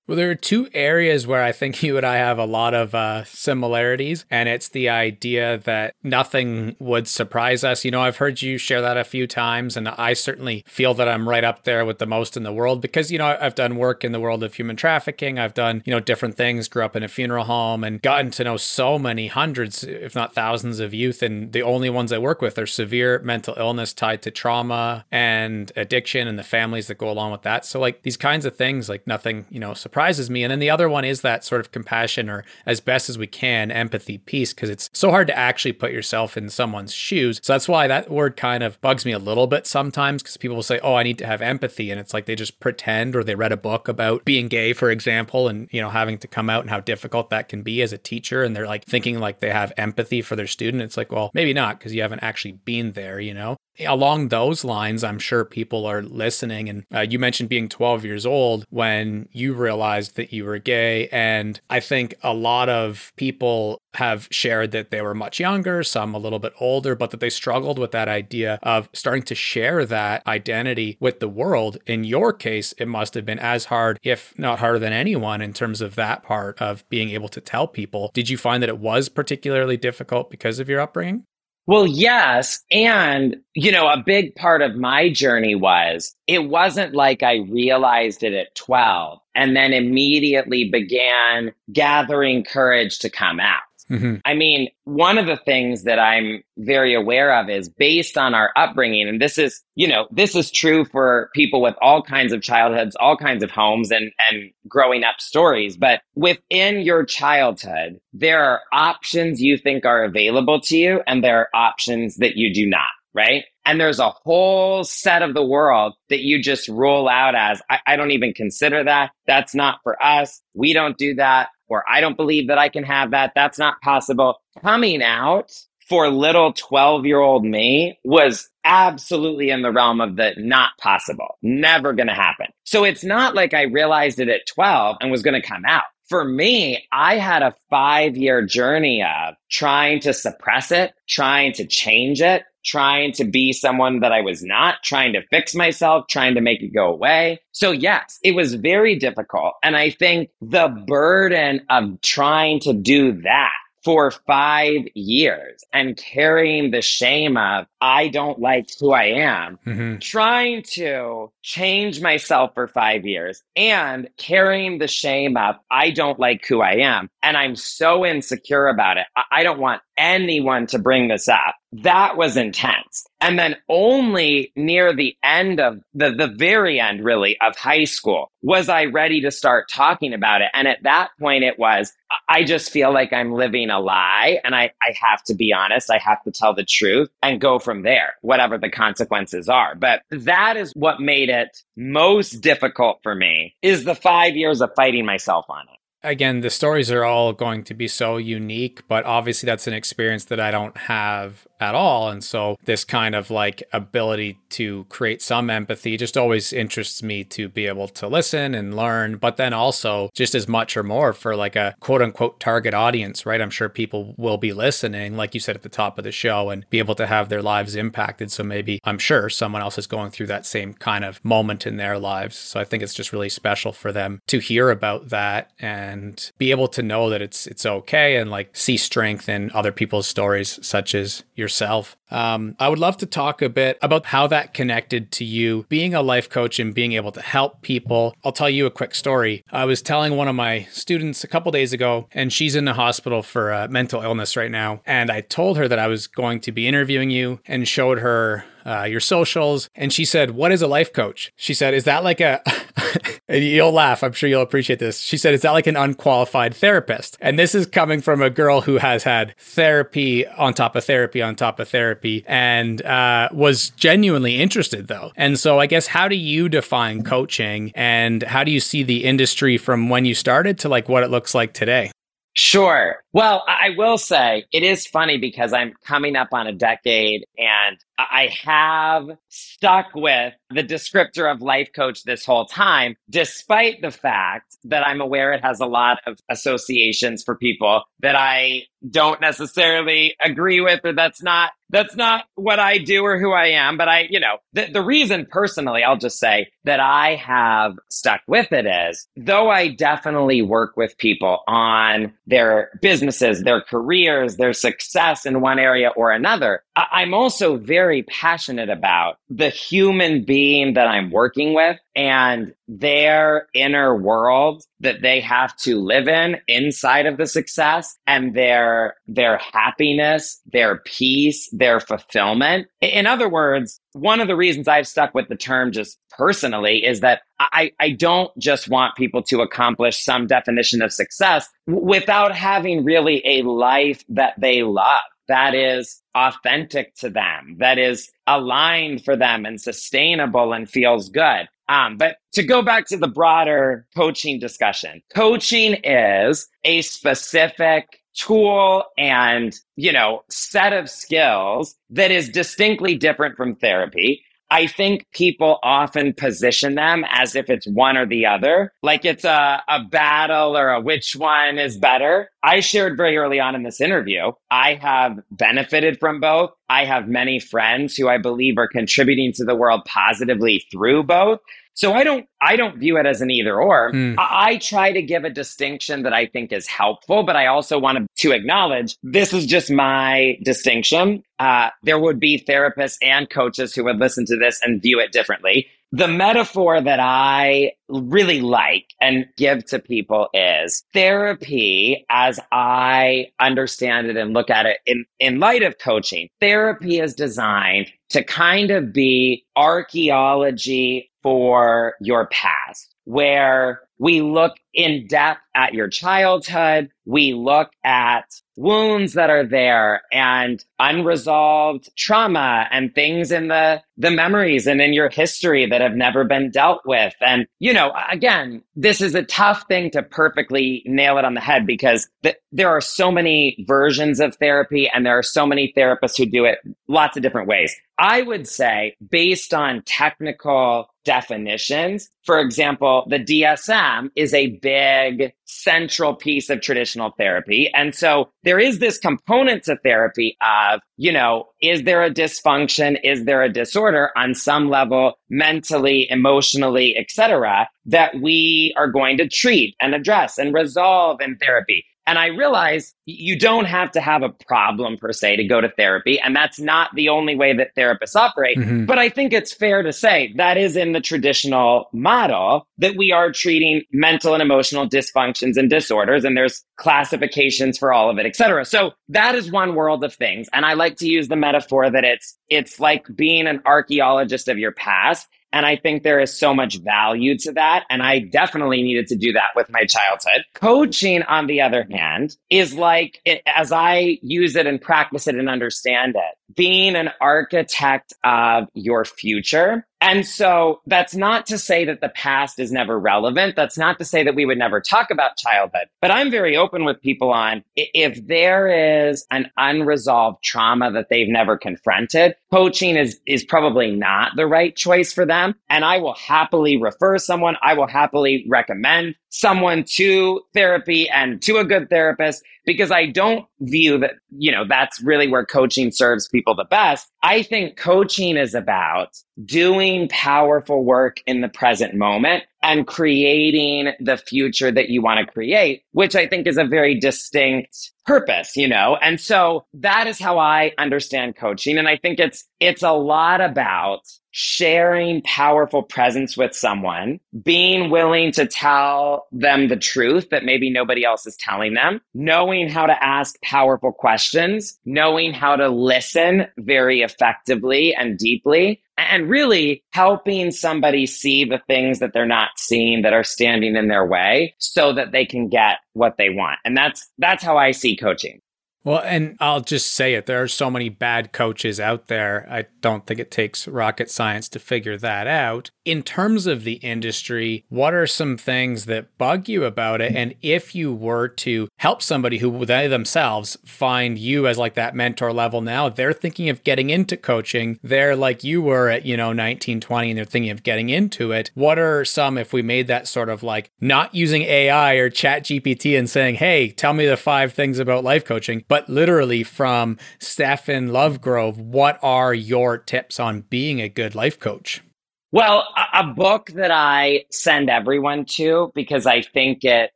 Well, there are two areas where I think you and I have a lot of uh, similarities, and it's the idea that nothing would surprise us. You know, I've heard you share that a few times, and I certainly feel that I'm right up there with the most in the world because, you know, I've done work in the world of human trafficking. I've done, you know, different things, grew up in a funeral home, and gotten to know so many hundreds, if not thousands of youth. And the only ones I work with are severe mental illness tied to trauma and addiction and the families that go along with that. So, like, these kinds of things, like, nothing, you know, surprises surprises me. And then the other one is that sort of compassion or as best as we can, empathy piece, because it's so hard to actually put yourself in someone's shoes. So that's why that word kind of bugs me a little bit sometimes because people will say, oh, I need to have empathy. And it's like they just pretend or they read a book about being gay, for example, and, you know, having to come out and how difficult that can be as a teacher. And they're like thinking like they have empathy for their student. It's like, well, maybe not because you haven't actually been there, you know? Along those lines, I'm sure people are listening. And uh, you mentioned being 12 years old when you realized that you were gay. And I think a lot of people have shared that they were much younger, some a little bit older, but that they struggled with that idea of starting to share that identity with the world. In your case, it must have been as hard, if not harder than anyone, in terms of that part of being able to tell people. Did you find that it was particularly difficult because of your upbringing? Well, yes. And, you know, a big part of my journey was it wasn't like I realized it at 12 and then immediately began gathering courage to come out. Mm-hmm. I mean, one of the things that I'm very aware of is based on our upbringing. And this is, you know, this is true for people with all kinds of childhoods, all kinds of homes and, and growing up stories. But within your childhood, there are options you think are available to you and there are options that you do not, right? And there's a whole set of the world that you just roll out as, I, I don't even consider that. That's not for us. We don't do that or I don't believe that I can have that. That's not possible. Coming out for little 12 year old me was absolutely in the realm of the not possible, never going to happen. So it's not like I realized it at 12 and was going to come out. For me, I had a five year journey of trying to suppress it, trying to change it, trying to be someone that I was not, trying to fix myself, trying to make it go away. So, yes, it was very difficult. And I think the burden of trying to do that for five years and carrying the shame of, I don't like who I am, mm-hmm. trying to change myself for five years and carrying the shame of, I don't like who I am. And I'm so insecure about it. I don't want anyone to bring this up. That was intense. And then only near the end of the, the very end, really, of high school was I ready to start talking about it. And at that point, it was, I just feel like I'm living a lie and I, I have to be honest. I have to tell the truth and go from there, whatever the consequences are. But that is what made it most difficult for me is the five years of fighting myself on it again, the stories are all going to be so unique, but obviously that's an experience that I don't have at all. And so this kind of like ability to create some empathy just always interests me to be able to listen and learn, but then also just as much or more for like a quote unquote target audience, right? I'm sure people will be listening, like you said at the top of the show, and be able to have their lives impacted. So maybe I'm sure someone else is going through that same kind of moment in their lives. So I think it's just really special for them to hear about that and be able to know that it's it's okay and like see strength in other people's stories such as yourself. Um, I would love to talk a bit about how that connected to you being a life coach and being able to help people. I'll tell you a quick story. I was telling one of my students a couple days ago, and she's in the hospital for a mental illness right now. And I told her that I was going to be interviewing you and showed her uh, your socials. And she said, What is a life coach? She said, Is that like a, and you'll laugh. I'm sure you'll appreciate this. She said, Is that like an unqualified therapist? And this is coming from a girl who has had therapy on top of therapy on top of therapy and uh, was genuinely interested, though. And so, I guess, how do you define coaching and how do you see the industry from when you started to like what it looks like today? Sure. Well, I will say it is funny because I'm coming up on a decade and I have stuck with the descriptor of life coach this whole time, despite the fact that I'm aware it has a lot of associations for people that I don't necessarily agree with or that's not that's not what I do or who I am. But I, you know, the, the reason personally, I'll just say that I have stuck with it is though I definitely work with people on their businesses, their careers, their success in one area or another, I, I'm also very very passionate about the human being that I'm working with and their inner world that they have to live in inside of the success and their their happiness, their peace, their fulfillment. In other words, one of the reasons I've stuck with the term just personally is that I, I don't just want people to accomplish some definition of success without having really a life that they love that is authentic to them, that is aligned for them and sustainable and feels good. Um, but to go back to the broader coaching discussion, coaching is a specific tool and, you know, set of skills that is distinctly different from therapy. I think people often position them as if it's one or the other, like it's a, a battle or a which one is better. I shared very early on in this interview, I have benefited from both. I have many friends who I believe are contributing to the world positively through both. So I don't I don't view it as an either or. Mm. I, I, try to give a distinction that I think is helpful, but I also want to acknowledge this is just my distinction. Uh, there would be therapists and coaches who would listen to this and view it differently. The metaphor that I really like and give to people is therapy as I understand it and look at it in, in light of coaching. Therapy is designed to kind of be archaeology for your past, where we look in depth at your childhood. We look at wounds that are there and unresolved trauma and things in the, the memories and in your history that have never been dealt with. And, you know, again, this is a tough thing to perfectly nail it on the head because th- there are so many versions of therapy and there are so many therapists who do it lots of different ways. I would say based on technical definitions, for example, the DSM is a big central piece of traditional therapy. And so there is this component to therapy of, you know, is there a dysfunction? Is there a disorder on some level, mentally, emotionally, etc., that we are going to treat and address and resolve in therapy? And I realize you don't have to have a problem per se to go to therapy. And that's not the only way that therapists operate. Mm-hmm. But I think it's fair to say that is in the traditional model that we are treating mental and emotional dysfunctions and disorders. And there's classifications for all of it, et cetera. So that is one world of things. And I like to use the metaphor that it's, it's like being an archaeologist of your past and I think there is so much value to that. And I definitely needed to do that with my childhood. Coaching, on the other hand, is like, it, as I use it and practice it and understand it, being an architect of your future and so that's not to say that the past is never relevant. That's not to say that we would never talk about childhood. But I'm very open with people on if there is an unresolved trauma that they've never confronted, coaching is, is probably not the right choice for them. And I will happily refer someone. I will happily recommend someone to therapy and to a good therapist because I don't view that, you know, that's really where coaching serves people the best. I think coaching is about doing powerful work in the present moment and creating the future that you want to create, which I think is a very distinct purpose, you know? And so that is how I understand coaching. And I think it's, it's a lot about sharing powerful presence with someone, being willing to tell them the truth that maybe nobody else is telling them, knowing how to ask powerful questions, knowing how to listen very effectively and deeply, and really helping somebody see the things that they're not seeing that are standing in their way so that they can get what they want. And that's that's how I see coaching. Well, and I'll just say it. There are so many bad coaches out there. I don't think it takes rocket science to figure that out. In terms of the industry, what are some things that bug you about it? And if you were to help somebody who they themselves find you as like that mentor level now, they're thinking of getting into coaching. They're like you were at, you know, 19, 20, and they're thinking of getting into it. What are some, if we made that sort of like not using AI or chat GPT and saying, hey, tell me the five things about life coaching, but but literally from Stephen Lovegrove, what are your tips on being a good life coach? Well, a, book that I send everyone to because I think it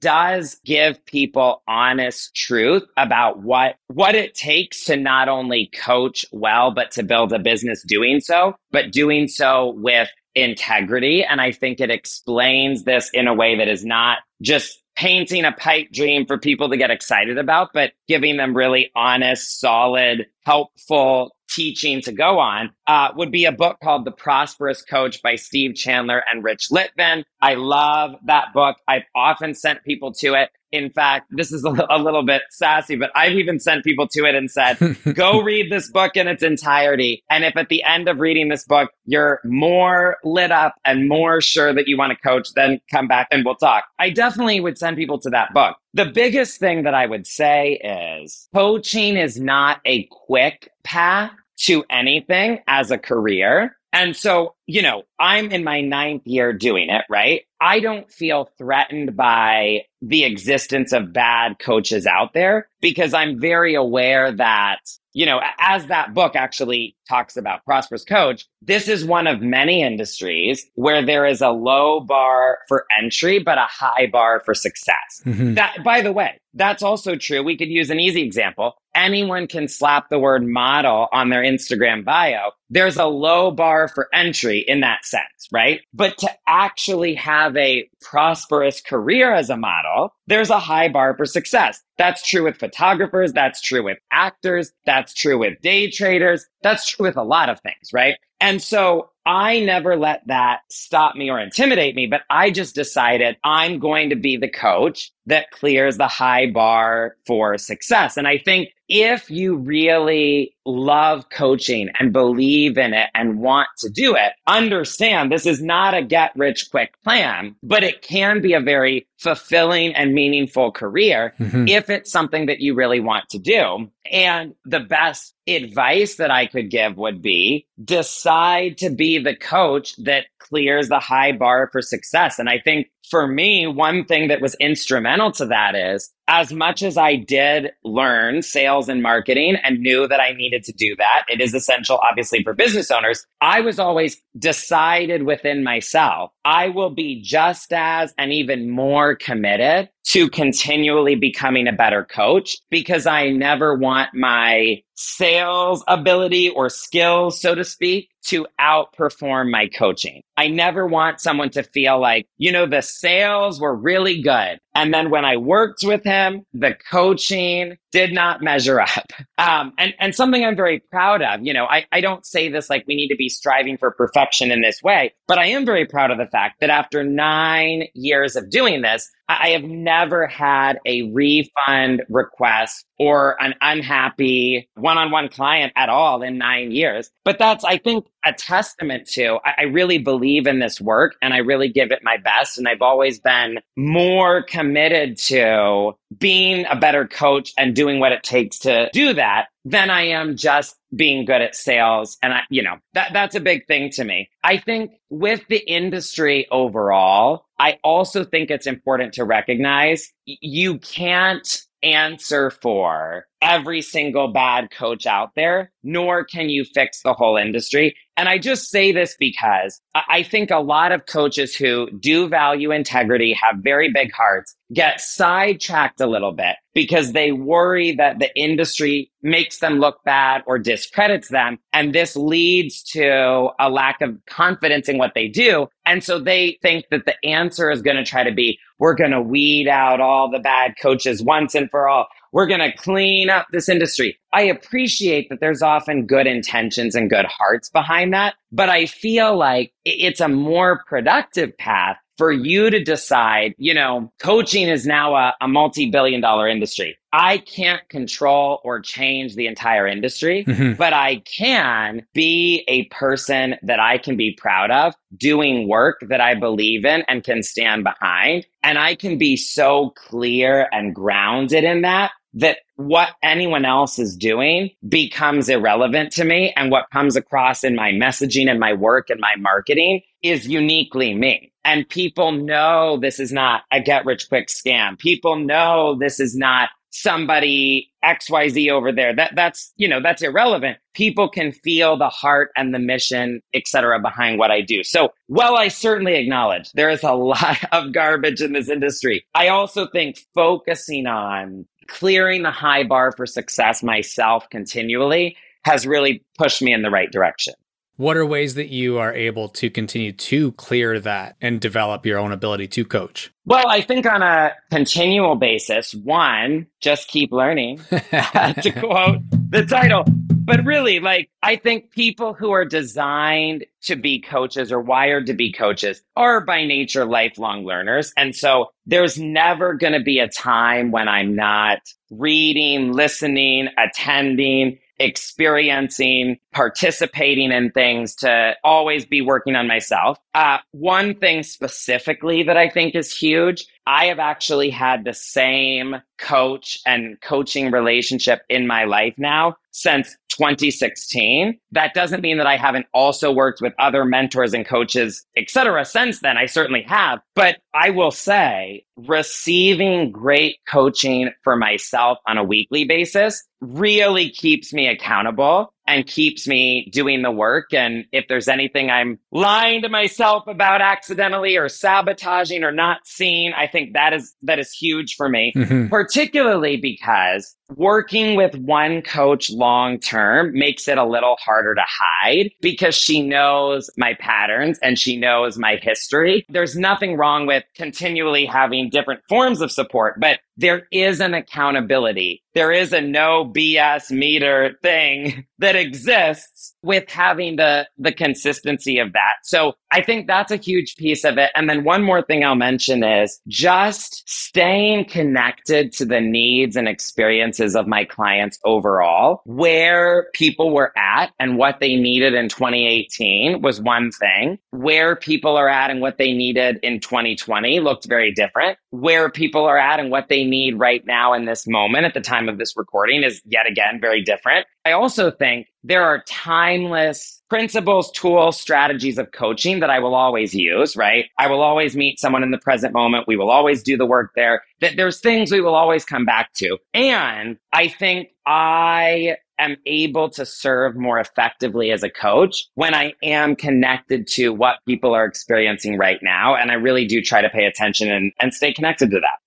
does give people honest truth about what what it takes to not only coach well but to build a business doing so, but doing so with integrity. And I think it explains this in a way that is not just painting a pipe dream for people to get excited about, but giving them really honest, solid, helpful teaching to go on uh, would be a book called The Prosperous Coach by Steve Chandler and Rich Litvin. I love that book. I've often sent people to it. In fact, this is a, a little bit sassy, but I've even sent people to it and said, go read this book in its entirety. And if at the end of reading this book, you're more lit up and more sure that you want to coach, then come back and we'll talk. I definitely would send people to that book. The biggest thing that I would say is coaching is not a quick path to anything as a career. And so, you know, I'm in my ninth year doing it, right? I don't feel threatened by the existence of bad coaches out there because I'm very aware that, you know, as that book actually talks about prosperous coach, this is one of many industries where there is a low bar for entry, but a high bar for success. Mm-hmm. That, by the way, that's also true. We could use an easy example. Anyone can slap the word model on their Instagram bio. There's a low bar for entry in that sense, right? But to actually have a prosperous career as a model, there's a high bar for success. That's true with photographers. That's true with actors. That's true with day traders. That's true with a lot of things, right? And so I never let that stop me or intimidate me, but I just decided I'm going to be the coach that clears the high bar for success. And I think if you really love coaching and believe in it and want to do it, understand this is not a get rich quick plan, but it can be a very fulfilling and meaningful career mm-hmm. if it's something that you really want to do. And the best advice that I could give would be decide to be the coach that clears the high bar for success. And I think for me, one thing that was instrumental to that is as much as I did learn sales and marketing and knew that I needed to do that, it is essential, obviously, for business owners. I was always decided within myself, I will be just as and even more committed to continually becoming a better coach because I never want my sales ability or skills, so to speak, to outperform my coaching. I never want someone to feel like, you know, the sales were really good. And then when I worked with him, the coaching did not measure up. Um, and, and something I'm very proud of, you know, I, I don't say this like we need to be striving for perfection in this way, but I am very proud of the fact that after nine years of doing this, I have never had a refund request or an unhappy one on one client at all in nine years. But that's, I think, a testament to I, I, really believe in this work and I really give it my best. And I've always been more committed to being a better coach and doing what it takes to do that than I am just being good at sales. And I, you know, that, that's a big thing to me. I think with the industry overall, I also think it's important to recognize you can't answer for every single bad coach out there, nor can you fix the whole industry. And I just say this because I think a lot of coaches who do value integrity, have very big hearts, get sidetracked a little bit because they worry that the industry makes them look bad or discredits them. And this leads to a lack of confidence in what they do. And so they think that the answer is going to try to be, we're going to weed out all the bad coaches once and for all. We're going to clean up this industry. I appreciate that there's often good intentions and good hearts behind that, but I feel like it's a more productive path for you to decide, you know, coaching is now a, a multi billion dollar industry. I can't control or change the entire industry, mm-hmm. but I can be a person that I can be proud of doing work that I believe in and can stand behind. And I can be so clear and grounded in that that what anyone else is doing becomes irrelevant to me. And what comes across in my messaging and my work and my marketing is uniquely me. And people know this is not a get rich quick scam. People know this is not somebody XYZ over there. That that's, you know, that's irrelevant. People can feel the heart and the mission, et cetera, behind what I do. So while I certainly acknowledge there is a lot of garbage in this industry, I also think focusing on clearing the high bar for success myself continually has really pushed me in the right direction. What are ways that you are able to continue to clear that and develop your own ability to coach? Well, I think on a continual basis, one, just keep learning, to quote the title. But really, like, I think people who are designed to be coaches or wired to be coaches are by nature lifelong learners. And so there's never going to be a time when I'm not reading, listening, attending, experiencing, participating in things to always be working on myself. Uh, one thing specifically that I think is huge I have actually had the same coach and coaching relationship in my life now since 2016. That doesn't mean that I haven't also worked with other mentors and coaches, etc. since then. I certainly have. But I will say receiving great coaching for myself on a weekly basis really keeps me accountable and keeps me doing the work. And if there's anything I'm lying to myself about accidentally or sabotaging or not seeing, I think that is that is huge for me, mm-hmm. particularly because working with one coach long term makes it a little harder to hide because she knows my patterns and she knows my history. There's nothing wrong with continually having different forms of support, but there is an accountability. There is a no BS meter thing that exists with having the, the consistency of that. So I think that's a huge piece of it. And then one more thing I'll mention is just staying connected to the needs and experiences of my clients overall, where people were at and what they needed in 2018 was one thing. Where people are at and what they needed in 2020 looked very different. Where people are at and what they need right now in this moment at the time of this recording is yet again very different. I also think there are timeless principles, tools, strategies of coaching that I will always use, right? I will always meet someone in the present moment. We will always do the work there. That there's things we will always come back to. And I think I am able to serve more effectively as a coach when I am connected to what people are experiencing right now. And I really do try to pay attention and, and stay connected to that.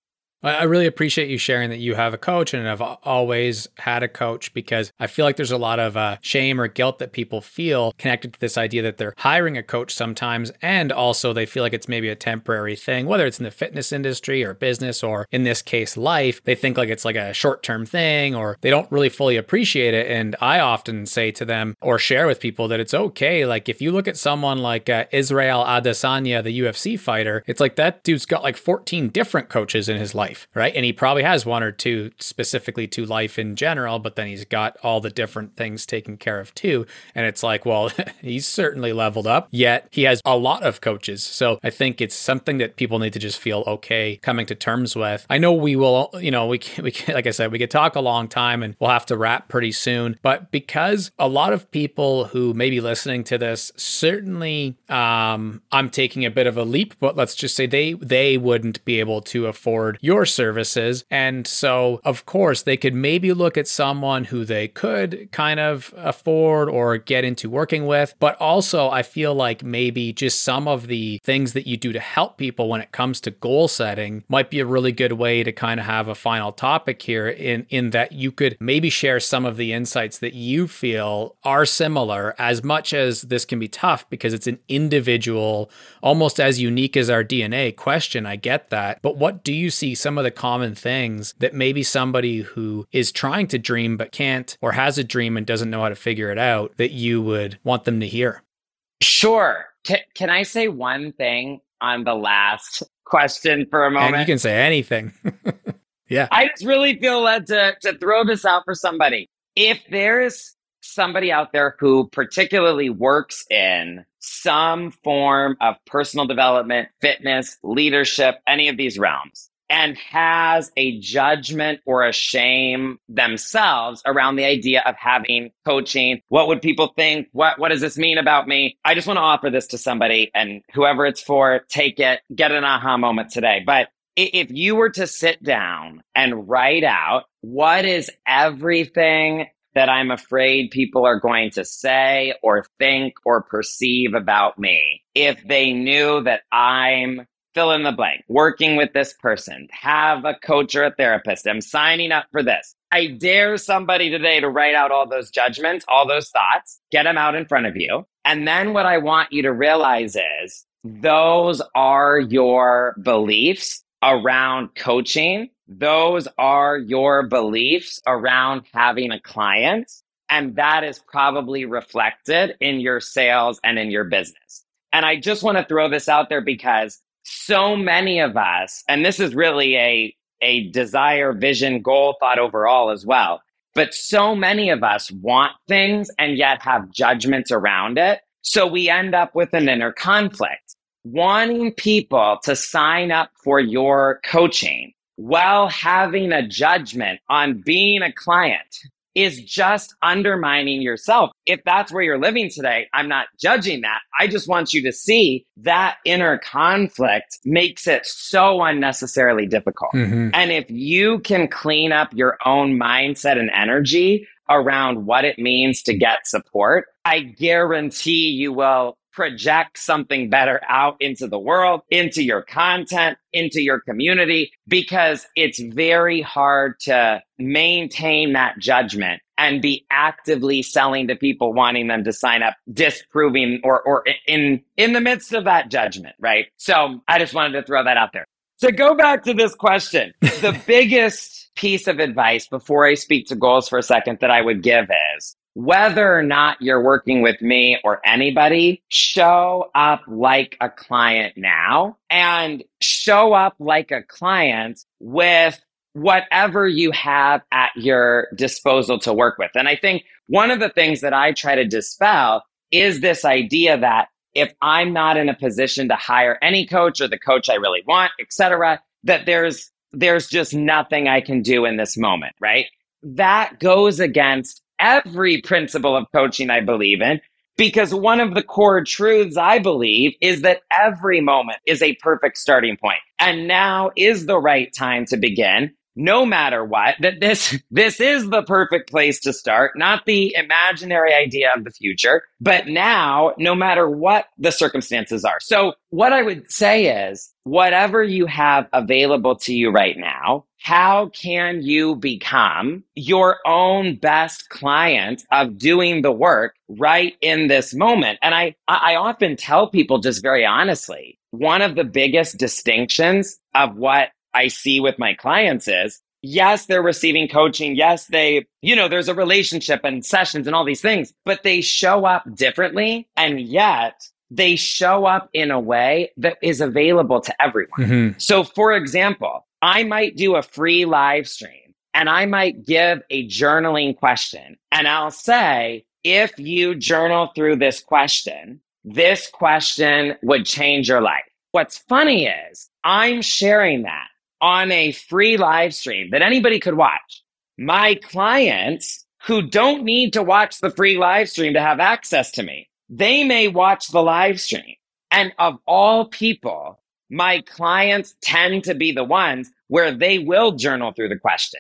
I really appreciate you sharing that you have a coach and have always had a coach because I feel like there's a lot of uh, shame or guilt that people feel connected to this idea that they're hiring a coach sometimes. And also, they feel like it's maybe a temporary thing, whether it's in the fitness industry or business or in this case, life. They think like it's like a short term thing or they don't really fully appreciate it. And I often say to them or share with people that it's okay. Like, if you look at someone like uh, Israel Adesanya, the UFC fighter, it's like that dude's got like 14 different coaches in his life life, right? And he probably has one or two specifically to life in general, but then he's got all the different things taken care of too. And it's like, well, he's certainly leveled up, yet he has a lot of coaches. So I think it's something that people need to just feel okay coming to terms with. I know we will, you know, we can, we can, like I said, we could talk a long time and we'll have to wrap pretty soon. But because a lot of people who may be listening to this, certainly um, I'm taking a bit of a leap, but let's just say they they wouldn't be able to afford your your services. And so, of course, they could maybe look at someone who they could kind of afford or get into working with. But also, I feel like maybe just some of the things that you do to help people when it comes to goal setting might be a really good way to kind of have a final topic here in, in that you could maybe share some of the insights that you feel are similar as much as this can be tough because it's an individual, almost as unique as our DNA question. I get that. But what do you see some of the common things that maybe somebody who is trying to dream but can't or has a dream and doesn't know how to figure it out that you would want them to hear? Sure. Can, can I say one thing on the last question for a moment? And you can say anything. yeah. I just really feel led to, to throw this out for somebody. If there is somebody out there who particularly works in some form of personal development, fitness, leadership, any of these realms, and has a judgment or a shame themselves around the idea of having coaching. What would people think? What, what does this mean about me? I just want to offer this to somebody and whoever it's for, take it, get an aha moment today. But if you were to sit down and write out what is everything that I'm afraid people are going to say or think or perceive about me, if they knew that I'm fill in the blank, working with this person, have a coach or a therapist, I'm signing up for this. I dare somebody today to write out all those judgments, all those thoughts, get them out in front of you. And then what I want you to realize is those are your beliefs around coaching. Those are your beliefs around having a client. And that is probably reflected in your sales and in your business. And I just want to throw this out there because so many of us, and this is really a, a desire, vision, goal, thought overall as well. But so many of us want things and yet have judgments around it. So we end up with an inner conflict wanting people to sign up for your coaching while having a judgment on being a client is just undermining yourself. If that's where you're living today, I'm not judging that. I just want you to see that inner conflict makes it so unnecessarily difficult. Mm-hmm. And if you can clean up your own mindset and energy around what it means to get support, I guarantee you will project something better out into the world, into your content, into your community, because it's very hard to maintain that judgment and be actively selling to people wanting them to sign up, disproving or, or in, in the midst of that judgment, right? So I just wanted to throw that out there. To go back to this question, the biggest piece of advice before I speak to goals for a second that I would give is whether or not you're working with me or anybody, show up like a client now and show up like a client with whatever you have at your disposal to work with. And I think one of the things that I try to dispel is this idea that if I'm not in a position to hire any coach or the coach I really want, etc., that there's there's just nothing I can do in this moment, right? That goes against every principle of coaching I believe in. Because one of the core truths I believe is that every moment is a perfect starting point. And now is the right time to begin no matter what that this this is the perfect place to start not the imaginary idea of the future but now no matter what the circumstances are. So what i would say is whatever you have available to you right now how can you become your own best client of doing the work right in this moment? And i i often tell people just very honestly one of the biggest distinctions of what I see with my clients is yes, they're receiving coaching. Yes, they, you know, there's a relationship and sessions and all these things, but they show up differently. And yet they show up in a way that is available to everyone. Mm-hmm. So, for example, I might do a free live stream and I might give a journaling question and I'll say, if you journal through this question, this question would change your life. What's funny is I'm sharing that on a free live stream that anybody could watch. My clients who don't need to watch the free live stream to have access to me, they may watch the live stream. And of all people, my clients tend to be the ones where they will journal through the question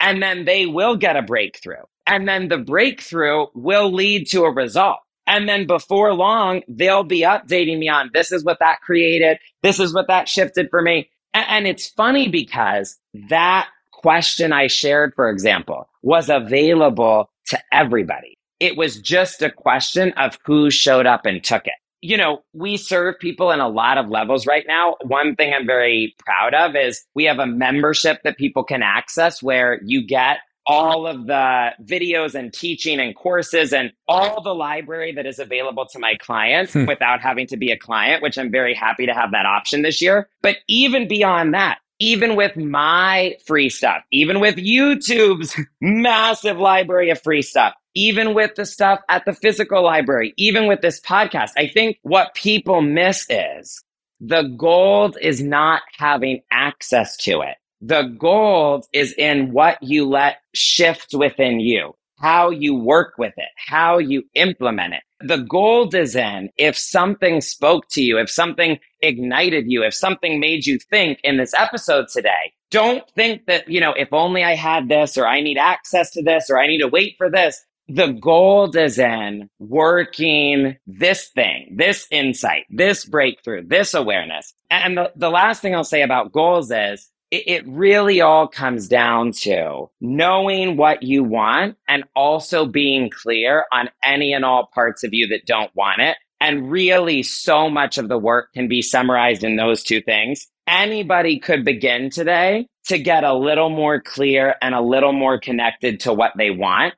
and then they will get a breakthrough. And then the breakthrough will lead to a result. And then before long, they'll be updating me on this is what that created. This is what that shifted for me. And it's funny because that question I shared, for example, was available to everybody. It was just a question of who showed up and took it. You know, we serve people in a lot of levels right now. One thing I'm very proud of is we have a membership that people can access where you get all of the videos and teaching and courses and all the library that is available to my clients hmm. without having to be a client, which I'm very happy to have that option this year. But even beyond that, even with my free stuff, even with YouTube's massive library of free stuff, even with the stuff at the physical library, even with this podcast, I think what people miss is the gold is not having access to it. The gold is in what you let shift within you. how you work with it, how you implement it. The gold is in if something spoke to you, if something ignited you, if something made you think in this episode today. Don't think that, you know, if only I had this or I need access to this or I need to wait for this. The gold is in working this thing, this insight, this breakthrough, this awareness. And the, the last thing I'll say about goals is it, really all comes down to knowing what you want and also being clear on any and all parts of you that don't want it. And really, so much of the work can be summarized in those two things. Anybody could begin today to get a little more clear and a little more connected to what they want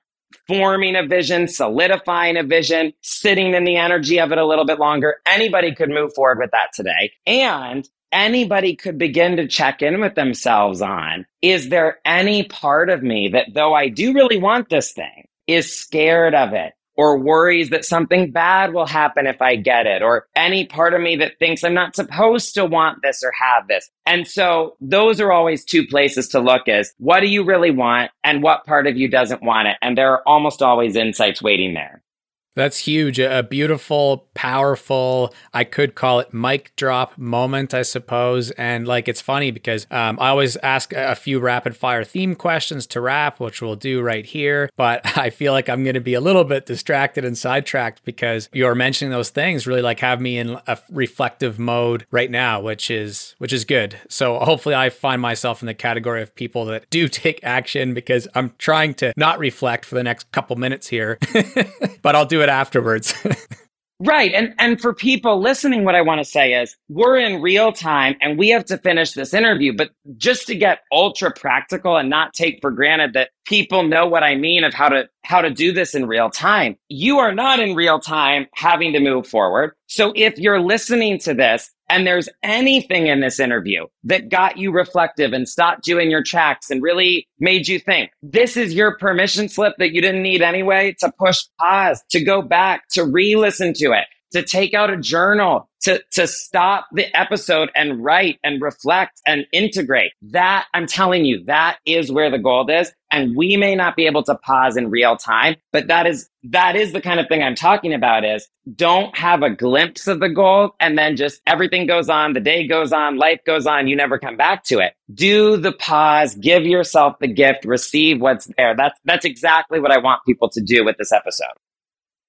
forming a vision, solidifying a vision, sitting in the energy of it a little bit longer. Anybody could move forward with that today. And anybody could begin to check in with themselves on is there any part of me that, though I do really want this thing, is scared of it? Or worries that something bad will happen if I get it, or any part of me that thinks I'm not supposed to want this or have this. And so those are always two places to look is what do you really want and what part of you doesn't want it? And there are almost always insights waiting there. That's huge. A beautiful, powerful, I could call it mic drop moment, I suppose. And like, it's funny because um, I always ask a few rapid fire theme questions to wrap, which we'll do right here. But I feel like I'm going to be a little bit distracted and sidetracked because you're mentioning those things really like have me in a reflective mode right now, which is, which is good. So hopefully I find myself in the category of people that do take action because I'm trying to not reflect for the next couple minutes here, but I'll do it afterwards. right. And and for people listening, what I want to say is we're in real time and we have to finish this interview. But just to get ultra practical and not take for granted that people know what I mean of how to how to do this in real time. You are not in real time having to move forward. So if you're listening to this and there's anything in this interview that got you reflective and stopped you in your tracks and really made you think, this is your permission slip that you didn't need anyway to push pause, to go back, to re listen to it, to take out a journal, to, to stop the episode and write and reflect and integrate. That I'm telling you, that is where the gold is. And we may not be able to pause in real time, but that is, that is the kind of thing I'm talking about is don't have a glimpse of the gold and then just everything goes on, the day goes on, life goes on, you never come back to it. Do the pause, give yourself the gift, receive what's there. That's, that's exactly what I want people to do with this episode.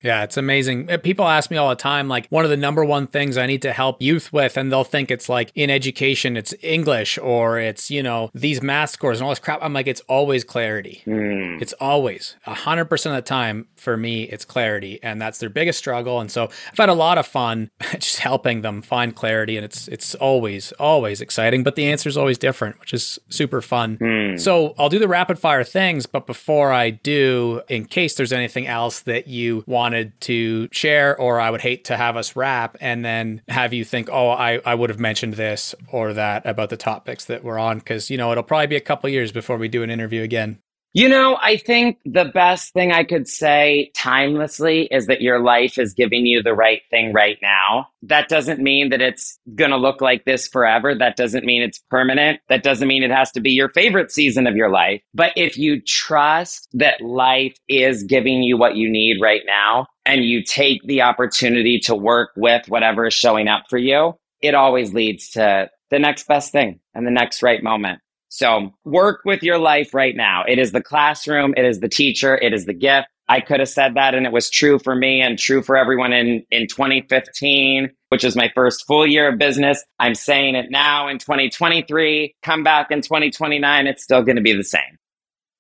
Yeah, it's amazing. Uh, people ask me all the time, like, one of the number one things I need to help youth with, and they'll think it's like in education, it's English or it's, you know, these math scores and all this crap. I'm like, it's always clarity. Mm. It's always 100% of the time for me, it's clarity. And that's their biggest struggle. And so I've had a lot of fun just helping them find clarity. And it's, it's always, always exciting, but the answer is always different, which is super fun. Mm. So I'll do the rapid fire things. But before I do, in case there's anything else that you want wanted to share, or I would hate to have us wrap and then have you think, oh, I, I would have mentioned this or that about the topics that we're on. Cause, you know, it'll probably be a couple years before we do an interview again. You know, I think the best thing I could say timelessly is that your life is giving you the right thing right now. That doesn't mean that it's going to look like this forever. That doesn't mean it's permanent. That doesn't mean it has to be your favorite season of your life. But if you trust that life is giving you what you need right now and you take the opportunity to work with whatever is showing up for you, it always leads to the next best thing and the next right moment. So work with your life right now. It is the classroom. It is the teacher. It is the gift. I could have said that and it was true for me and true for everyone in, in 2015, which is my first full year of business. I'm saying it now in 2023. Come back in 2029. It's still going to be the same.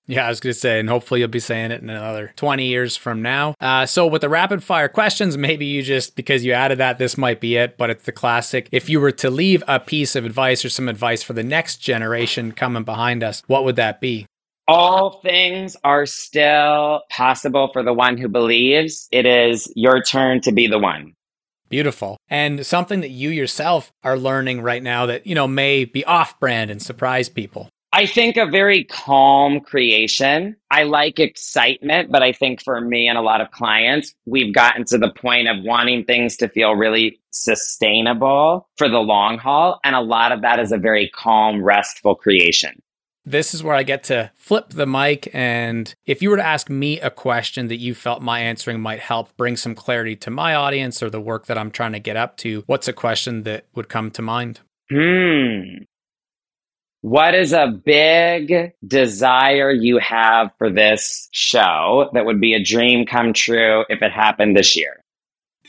Yeah, I was going to say, and hopefully you'll be saying it in another 20 years from now. Uh, so, with the rapid fire questions, maybe you just, because you added that, this might be it, but it's the classic. If you were to leave a piece of advice or some advice for the next generation coming behind us, what would that be? All things are still possible for the one who believes. It is your turn to be the one. Beautiful. And something that you yourself are learning right now that, you know, may be off brand and surprise people. I think a very calm creation. I like excitement, but I think for me and a lot of clients, we've gotten to the point of wanting things to feel really sustainable for the long haul. And a lot of that is a very calm, restful creation. This is where I get to flip the mic. And if you were to ask me a question that you felt my answering might help bring some clarity to my audience or the work that I'm trying to get up to, what's a question that would come to mind? Hmm. What is a big desire you have for this show that would be a dream come true if it happened this year?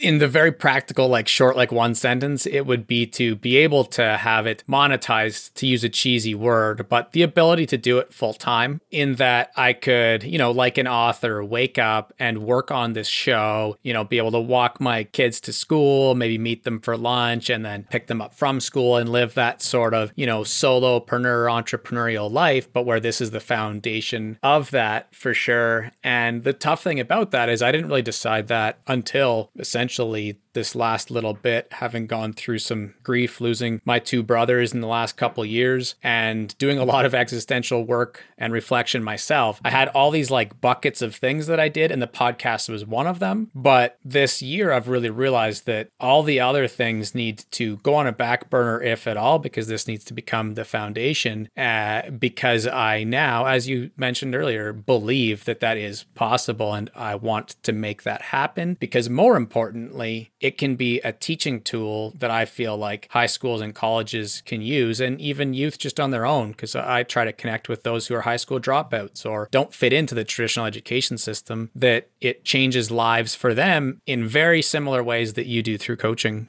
In the very practical, like short, like one sentence, it would be to be able to have it monetized, to use a cheesy word, but the ability to do it full time in that I could, you know, like an author, wake up and work on this show, you know, be able to walk my kids to school, maybe meet them for lunch and then pick them up from school and live that sort of, you know, solopreneur, entrepreneurial life, but where this is the foundation of that for sure. And the tough thing about that is I didn't really decide that until essentially essentially this last little bit, having gone through some grief, losing my two brothers in the last couple years, and doing a lot of existential work and reflection myself. I had all these like buckets of things that I did, and the podcast was one of them. But this year, I've really realized that all the other things need to go on a back burner, if at all, because this needs to become the foundation. Uh, because I now, as you mentioned earlier, believe that that is possible, and I want to make that happen. Because more importantly, it can be a teaching tool that I feel like high schools and colleges can use, and even youth just on their own, because I try to connect with those who are high school dropouts or don't fit into the traditional education system, that it changes lives for them in very similar ways that you do through coaching.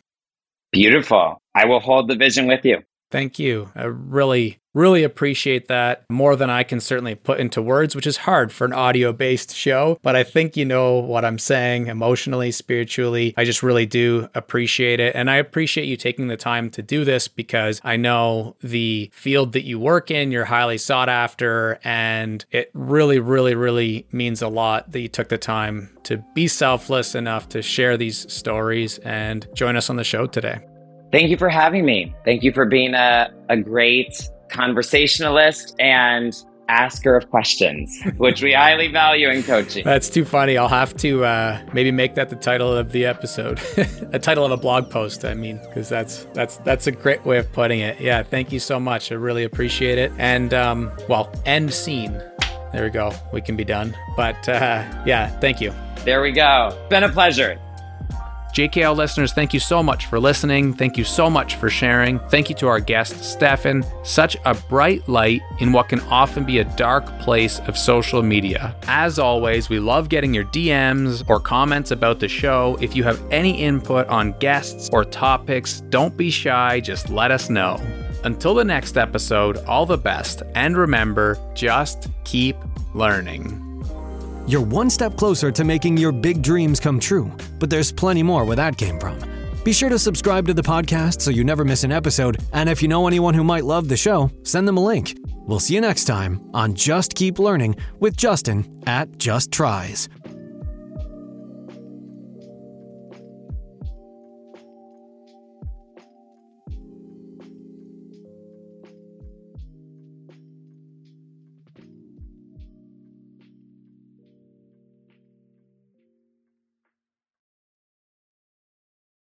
Beautiful. I will hold the vision with you. Thank you. I really, really appreciate that more than I can certainly put into words, which is hard for an audio based show. But I think you know what I'm saying emotionally, spiritually. I just really do appreciate it. And I appreciate you taking the time to do this because I know the field that you work in, you're highly sought after. And it really, really, really means a lot that you took the time to be selfless enough to share these stories and join us on the show today. Thank you for having me. Thank you for being a, a great conversationalist and asker of questions, which we highly value in coaching. That's too funny. I'll have to uh, maybe make that the title of the episode, a title of a blog post. I mean, because that's that's that's a great way of putting it. Yeah, thank you so much. I really appreciate it. And um, well, end scene. There we go. We can be done. But uh, yeah, thank you. There we go. Been a pleasure. JKL listeners, thank you so much for listening. Thank you so much for sharing. Thank you to our guest, Stephen. Such a bright light in what can often be a dark place of social media. As always, we love getting your DMs or comments about the show. If you have any input on guests or topics, don't be shy, just let us know. Until the next episode, all the best, and remember, just keep learning. You're one step closer to making your big dreams come true, but there's plenty more where that came from. Be sure to subscribe to the podcast so you never miss an episode, and if you know anyone who might love the show, send them a link. We'll see you next time on Just Keep Learning with Justin at Just Tries.